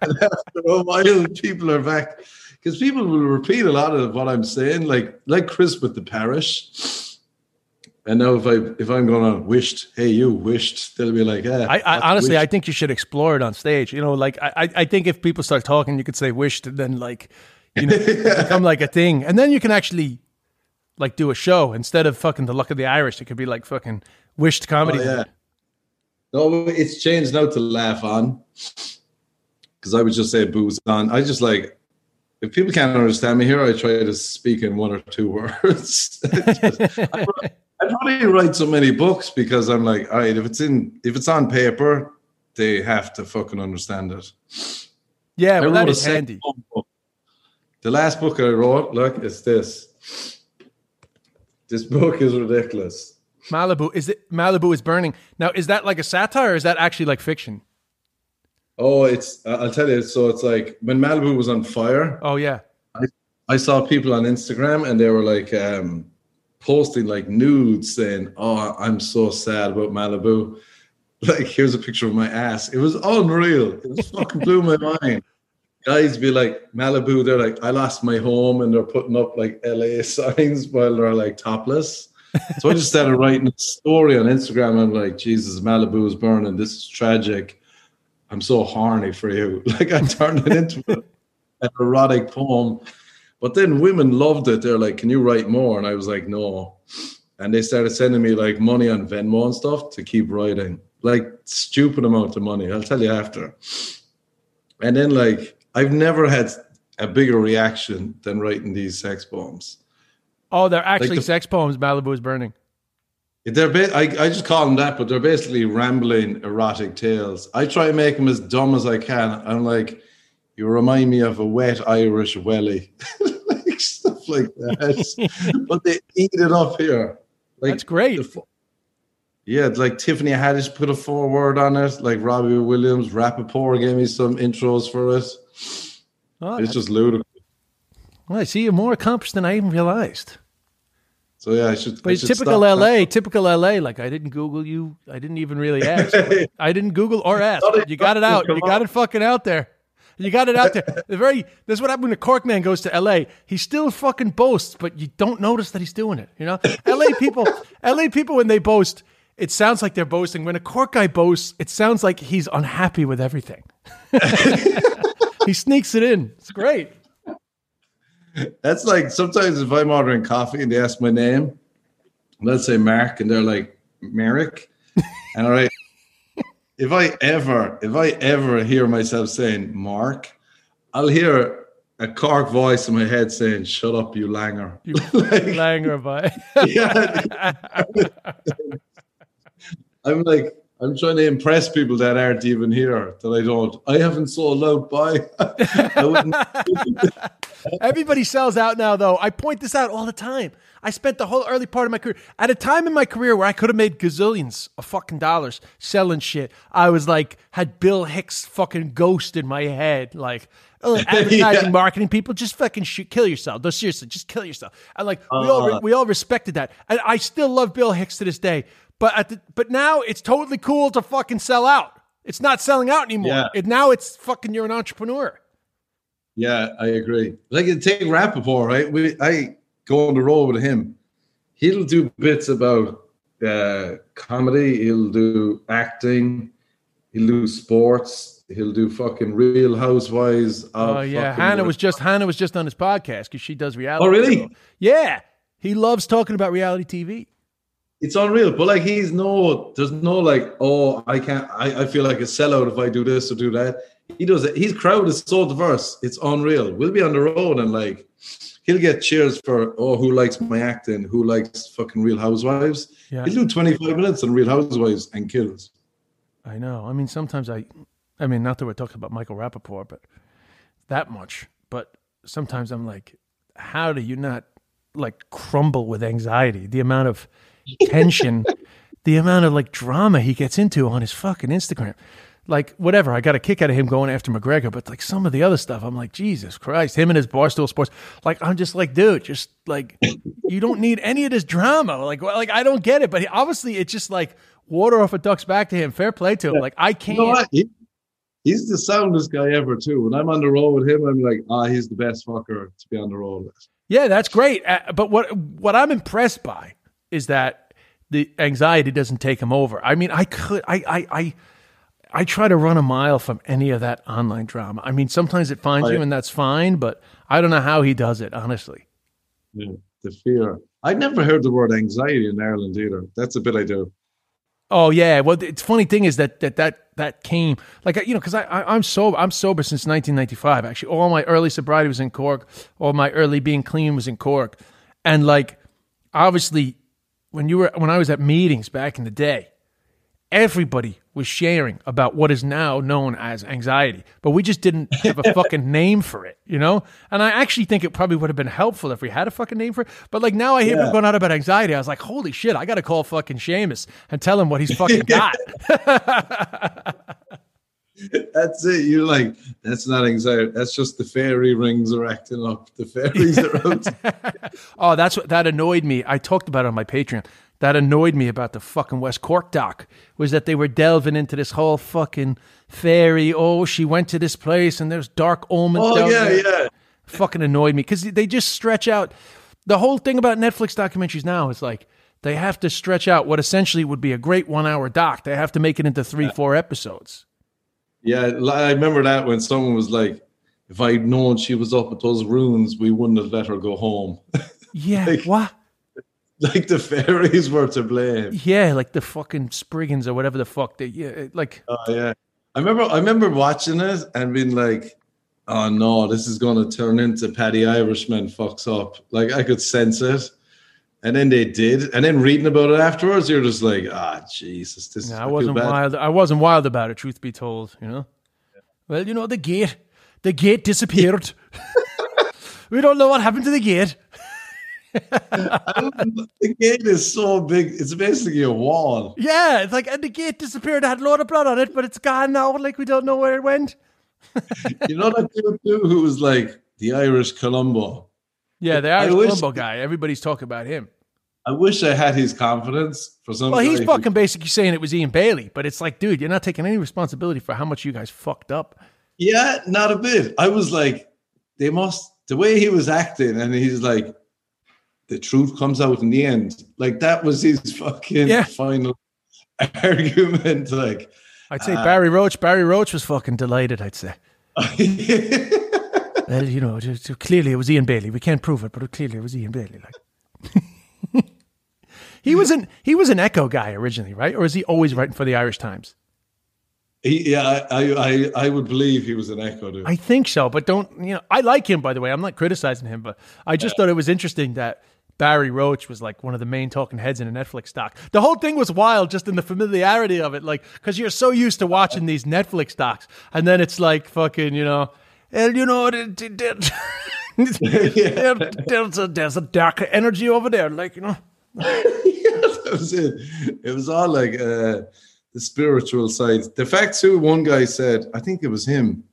after a while, people are back because people will repeat a lot of what I'm saying, like like Chris with the parish. And now if I if I'm going on wished, hey you wished, they'll be like, yeah. I, I honestly, wished. I think you should explore it on stage. You know, like I I think if people start talking, you could say wished, and then like you know become like a thing, and then you can actually like do a show instead of fucking the luck of the Irish. It could be like fucking wished comedy. Oh, yeah. No, it's changed now to laugh on because I would just say booze on. I just like if people can't understand me here, I try to speak in one or two words. I, probably write so many books because I'm like, all right, if it's in, if it's on paper, they have to fucking understand it. Yeah, well, that is handy. Book. The last book I wrote, look, it's this. This book is ridiculous. Malibu is it? Malibu is burning. Now, is that like a satire, or is that actually like fiction? Oh, it's I'll tell you. So it's like when Malibu was on fire. Oh yeah. I, I saw people on Instagram and they were like um, posting like nudes saying, "Oh, I'm so sad about Malibu." Like here's a picture of my ass. It was unreal. It was fucking blew my mind. Guys be like Malibu. They're like, I lost my home, and they're putting up like LA signs while they're like topless. So I just started writing a story on Instagram. I'm like, Jesus, Malibu is burning. This is tragic I'm so horny for you. Like I turned it into an erotic poem. But then women loved it. They're like, Can you write more? And I was like, No. And they started sending me like money on Venmo and stuff to keep writing. Like stupid amount of money. I'll tell you after. And then like I've never had a bigger reaction than writing these sex poems. Oh, they're actually like the, sex poems. Malibu is burning. They're ba- I, I just call them that, but they're basically rambling erotic tales. I try and make them as dumb as I can. I'm like, you remind me of a wet Irish welly, like stuff like that. but they eat it up here. Like, That's great. The, yeah, like Tiffany Haddish put a foreword on it. Like Robbie Williams, Rapaport gave me some intros for it. Oh, it's just ludicrous. Well, I see you're more accomplished than I even realized. So yeah, I should. But I should typical LA, typical LA. Like I didn't Google you. I didn't even really ask. I didn't Google or ask. You got it out. You got it fucking out there. You got it out there. The very. This is what happened when a Corkman goes to LA. He still fucking boasts, but you don't notice that he's doing it. You know, LA people. LA people when they boast, it sounds like they're boasting. When a Cork guy boasts, it sounds like he's unhappy with everything. he sneaks it in. It's great. That's like sometimes if I'm ordering coffee and they ask my name, let's say Mark, and they're like Merrick, and all right, if I ever, if I ever hear myself saying Mark, I'll hear a Cork voice in my head saying, "Shut up, you langer." You like, langer, boy. yeah. I'm like, I'm trying to impress people that aren't even here that I don't. I haven't sold out by. Everybody sells out now, though. I point this out all the time. I spent the whole early part of my career at a time in my career where I could have made gazillions of fucking dollars selling shit. I was like, had Bill Hicks fucking ghost in my head, like. Oh, advertising, yeah. marketing people, just fucking shoot, kill yourself. No, seriously, just kill yourself. And like uh, we all uh. we all respected that, and I still love Bill Hicks to this day. But the, but now it's totally cool to fucking sell out. It's not selling out anymore. Yeah. It, now it's fucking you're an entrepreneur. Yeah, I agree. Like take Rapaport, right? We I go on the road with him. He'll do bits about uh, comedy. He'll do acting. He'll do sports. He'll do fucking Real Housewives. Of Oh yeah, Hannah was just Hannah was just on his podcast because she does reality. Oh, really? show. Yeah, he loves talking about reality TV. It's unreal, but like he's no, there's no like, oh, I can't. I, I feel like a sellout if I do this or do that. He does it. His crowd is so diverse. It's unreal. We'll be on the road and like, he'll get cheers for oh, who likes my acting? Who likes fucking Real Housewives? Yeah. He'll do 25 minutes on Real Housewives and kills. I know. I mean, sometimes I, I mean, not that we're talking about Michael Rapaport, but that much. But sometimes I'm like, how do you not like crumble with anxiety? The amount of tension, the amount of like drama he gets into on his fucking Instagram. Like whatever, I got a kick out of him going after McGregor, but like some of the other stuff, I'm like, Jesus Christ, him and his Barstool Sports. Like I'm just like, dude, just like you don't need any of this drama. Like, well, like I don't get it, but he, obviously it's just like water off a duck's back to him. Fair play to him. Like I can't. know what? He, he's the soundest guy ever too. When I'm on the road with him, I'm like, ah, he's the best fucker to be on the road with. Yeah, that's great. Uh, but what what I'm impressed by is that the anxiety doesn't take him over. I mean, I could I I I, I try to run a mile from any of that online drama. I mean, sometimes it finds Oh, you and that's fine, but I don't know how he does it, honestly. Yeah, the fear. I'd never heard the word anxiety in Ireland either. That's a bit I do. Oh yeah. Well, it's funny thing is that that that that came like you know because I, I I'm sober I'm sober since 1995. Actually, all my early sobriety was in Cork. All my early being clean was in Cork, and like obviously when you were when I was at meetings back in the day, everybody was sharing about what is now known as anxiety, but we just didn't have a fucking name for it, you know? And I actually think it probably would have been helpful if we had a fucking name for it. But like now I hear people going out about anxiety. I was like, holy shit, I got to call fucking Seamus and tell him what he's fucking got. That's it. You're like, that's not anxiety. That's just the fairy rings are acting up. The fairies are out. oh, that's what that annoyed me. I talked about it on my Patreon. That annoyed me about the fucking West Cork doc was that they were delving into this whole fucking fairy. Oh, she went to this place and there's dark omens. Oh yeah, there. yeah. fucking annoyed me because they just stretch out the whole thing about Netflix documentaries now is like they have to stretch out what essentially would be a great one hour doc. They have to make it into three, four episodes. Yeah, I remember that when someone was like, if I'd known she was up at those ruins, we wouldn't have let her go home. Yeah, Like- what? like the fairies were to blame. Yeah, like the fucking Spriggans or whatever the fuck they yeah, like. Oh yeah. I remember I remember watching it and being like, oh no, this is gonna turn into Paddy Irishman fucks up. Like I could sense it. And then they did. And then reading about it afterwards, you're just like, ah, Jesus, this is I I wasn't wild. I wasn't wild about it. Truth be told, you know. Well, you know the gate. The gate disappeared. we don't know what happened to the gate. the gate is so big, it's basically a wall. Yeah, it's like and the gate disappeared. It had a load of blood on it, but it's gone now. Like we don't know where it went. You know that dude too who was like the Irish Columbo. Yeah, the Irish wish- Columbo guy. Everybody's talking about him. I wish I had his confidence for some Well, he's fucking basically saying it was Ian Bailey, but it's like, dude, you're not taking any responsibility for how much you guys fucked up. Yeah, not a bit. I was like, they must the way he was acting, and he's like, the truth comes out in the end. Like that was his fucking Yeah. final argument. Like, I'd say Uh, Barry Roche. Barry Roche was fucking delighted. I'd say. Well, you know, just- clearly it was Ian Bailey. We can't prove it, but clearly it was Ian Bailey. Like, he was an he was an Echo guy originally, right? Or is he always writing for the Irish Times? he, yeah, I, I, I would believe he was an echo dude. I think so, but don't you know? I like him, by the way. I'm not criticizing him, but I just thought it was interesting that Barry Roche was like one of the main talking heads in a Netflix doc. The whole thing was wild, just in the familiarity of it, like because you're so used to watching these Netflix docs, and then it's like fucking, you know, you know, there's a there's a darker energy over there, like you know. that was it. It was all like uh, the spiritual side. The fact too, one guy said, I think it was him,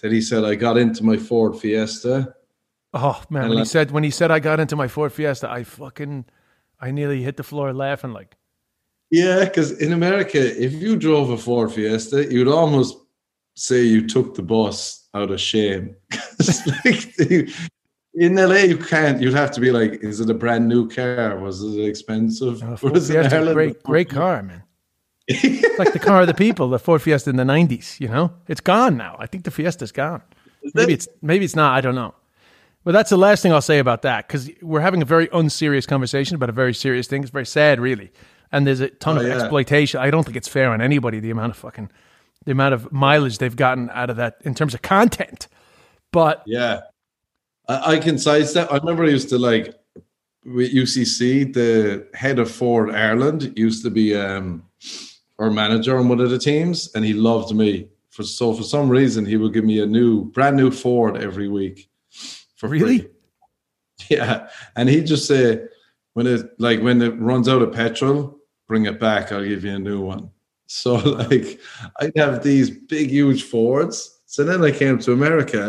that he said, I got into my Ford Fiesta. Oh man, when he said when he said I got into my Ford Fiesta, I fucking, I nearly hit the floor laughing, like. Yeah, because in America, if you drove a Ford Fiesta, you'd almost say you took the bus out of shame. Like in LA, you can't. You'd have to be like, "Is it a brand new car? Was it expensive?" Uh, Ford Whereas in Fiesta's a Ireland, great, great car, man. It's like the car of the people, the Ford Fiesta in the '90s. You know, it's gone now. I think the Fiesta's gone. Maybe it's maybe it's not. I don't know. But that's the last thing I'll say about that because we're having a very unserious conversation about a very serious thing. It's very sad, really, and there's a ton Oh, of yeah. exploitation. I don't think it's fair on anybody the amount of fucking the amount of mileage they've gotten out of that in terms of content. But Yeah. I, I can sidestep. I remember I used to like with UCC, the head of Ford Ireland used to be um our manager on one of the teams, and he loved me. For so for some reason he would give me a new brand new Ford every week. For Really? free. Yeah. And he'd just say, when it like when it runs out of petrol, bring it back, I'll give you a new one. So oh, like I'd have these big huge Fords. So then I came to America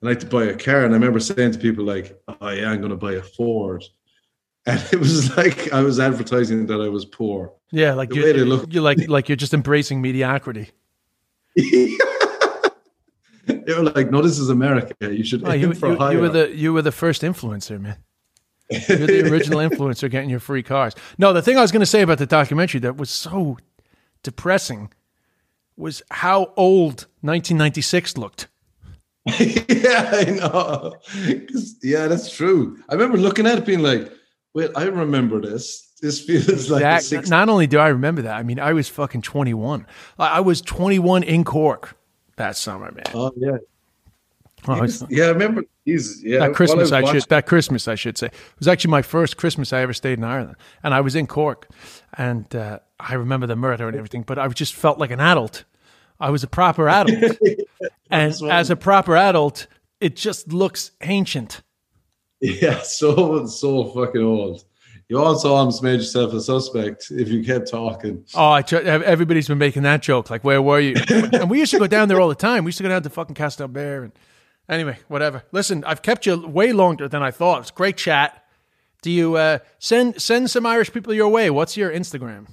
and I had to buy a car. And I remember saying to people like, Oh yeah, I'm gonna buy a Ford. And it was like I was advertising that I was poor. yeah, like The you, look- you're like like you're just embracing mediocrity. they were like, No, this is America. You should Oh, aim you, for you, higher. you were the you were the first influencer, man. You're the original influencer getting your free cars. No, the thing I was going to say about the documentary that was so depressing was how old 1996 looked. yeah, I know. Yeah, that's true. I remember looking at it being like, wait, I remember this. This feels like That, the 60s. not only do I remember that, I mean, I was fucking 21. I I was 21 in Cork that summer, man. Oh yeah. Oh, was- Yeah, I remember these. Yeah, that Christmas, while I should that Christmas, I should say, it was actually my first Christmas I ever stayed in Ireland, and I was in Cork, and uh, I remember the murder and everything, but I just felt like an adult. I was a proper adult, and as a proper adult, it just looks ancient. Yeah, so so fucking old. You also almost made yourself a suspect if you kept talking. Oh, tr- everybody's been making that joke. Like, where were you? and we used to go down there all the time. We used to go down to fucking Castle Bear. And anyway, whatever. Listen, I've kept you way longer than I thought. It's great chat. Do you uh, send send some Irish people your way? What's your Instagram?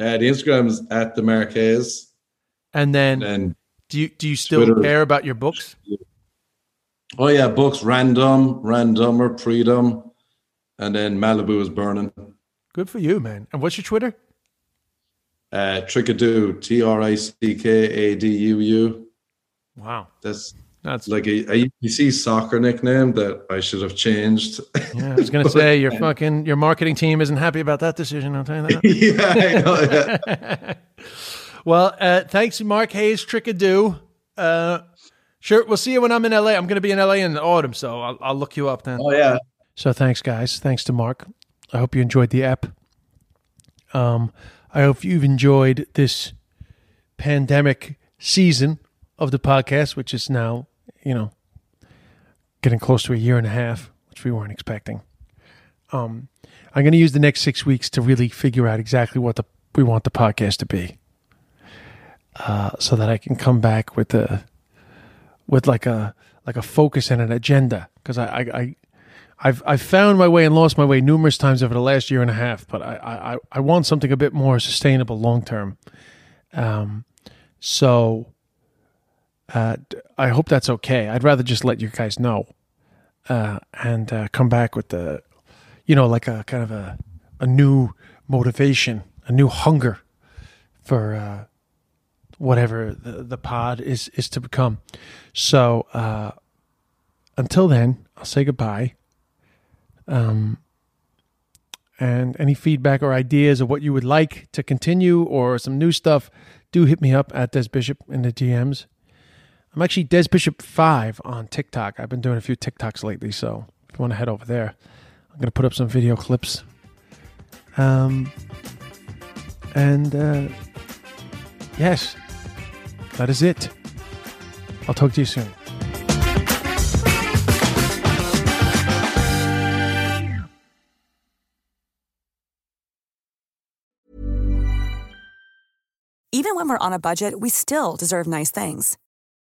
Uh, the Instagram is at the Marquez, And then and do you do you still Twitter. care about your books? oh yeah, books random, randomer, freedom, and then Malibu is burning. Good for you, man. And what's your Twitter? Uh, Trickadoo, T R I C K A D U U. Wow, That's that's like a, a UC soccer nickname that I should have changed. Yeah, I was gonna say your fucking your marketing team isn't happy about that decision. I'll tell you that. yeah, know, yeah. Well, uh, thanks, Mark Hayes, Trickadoo. Uh, sure, we'll see you when I'm in LA. I'm going to be in LA in the autumn, so I'll, I'll look you up then. Oh yeah. So thanks, guys. Thanks to Mark. I hope you enjoyed the app. Um, I hope you've enjoyed this pandemic season of the podcast, which is now, you know, getting close to a year and a half, which we weren't expecting. Um, I'm going to use the next six weeks to really figure out exactly what the we want the podcast to be, uh, so that I can come back with a with like a like a focus and an agenda. Because I, I, I I've I've found my way and lost my way numerous times over the last year and a half, but I I, I want something a bit more sustainable long term. Um, so uh, I hope that's okay. I'd rather just let you guys know, uh, and uh, come back with the, you know, like a kind of a a new motivation, a new hunger for uh, whatever the, the pod is is to become. So uh, until then, I'll say goodbye. Um, and any feedback or ideas of what you would like to continue or some new stuff, do hit me up at Des Bishop in the DMs. I'm actually Des Bishop five on TikTok. I've been doing a few TikToks lately, so if you want to head over there, I'm gonna put up some video clips. Um, and uh, yes, that is it. I'll talk to you soon. Even when we're on a budget, we still deserve nice things.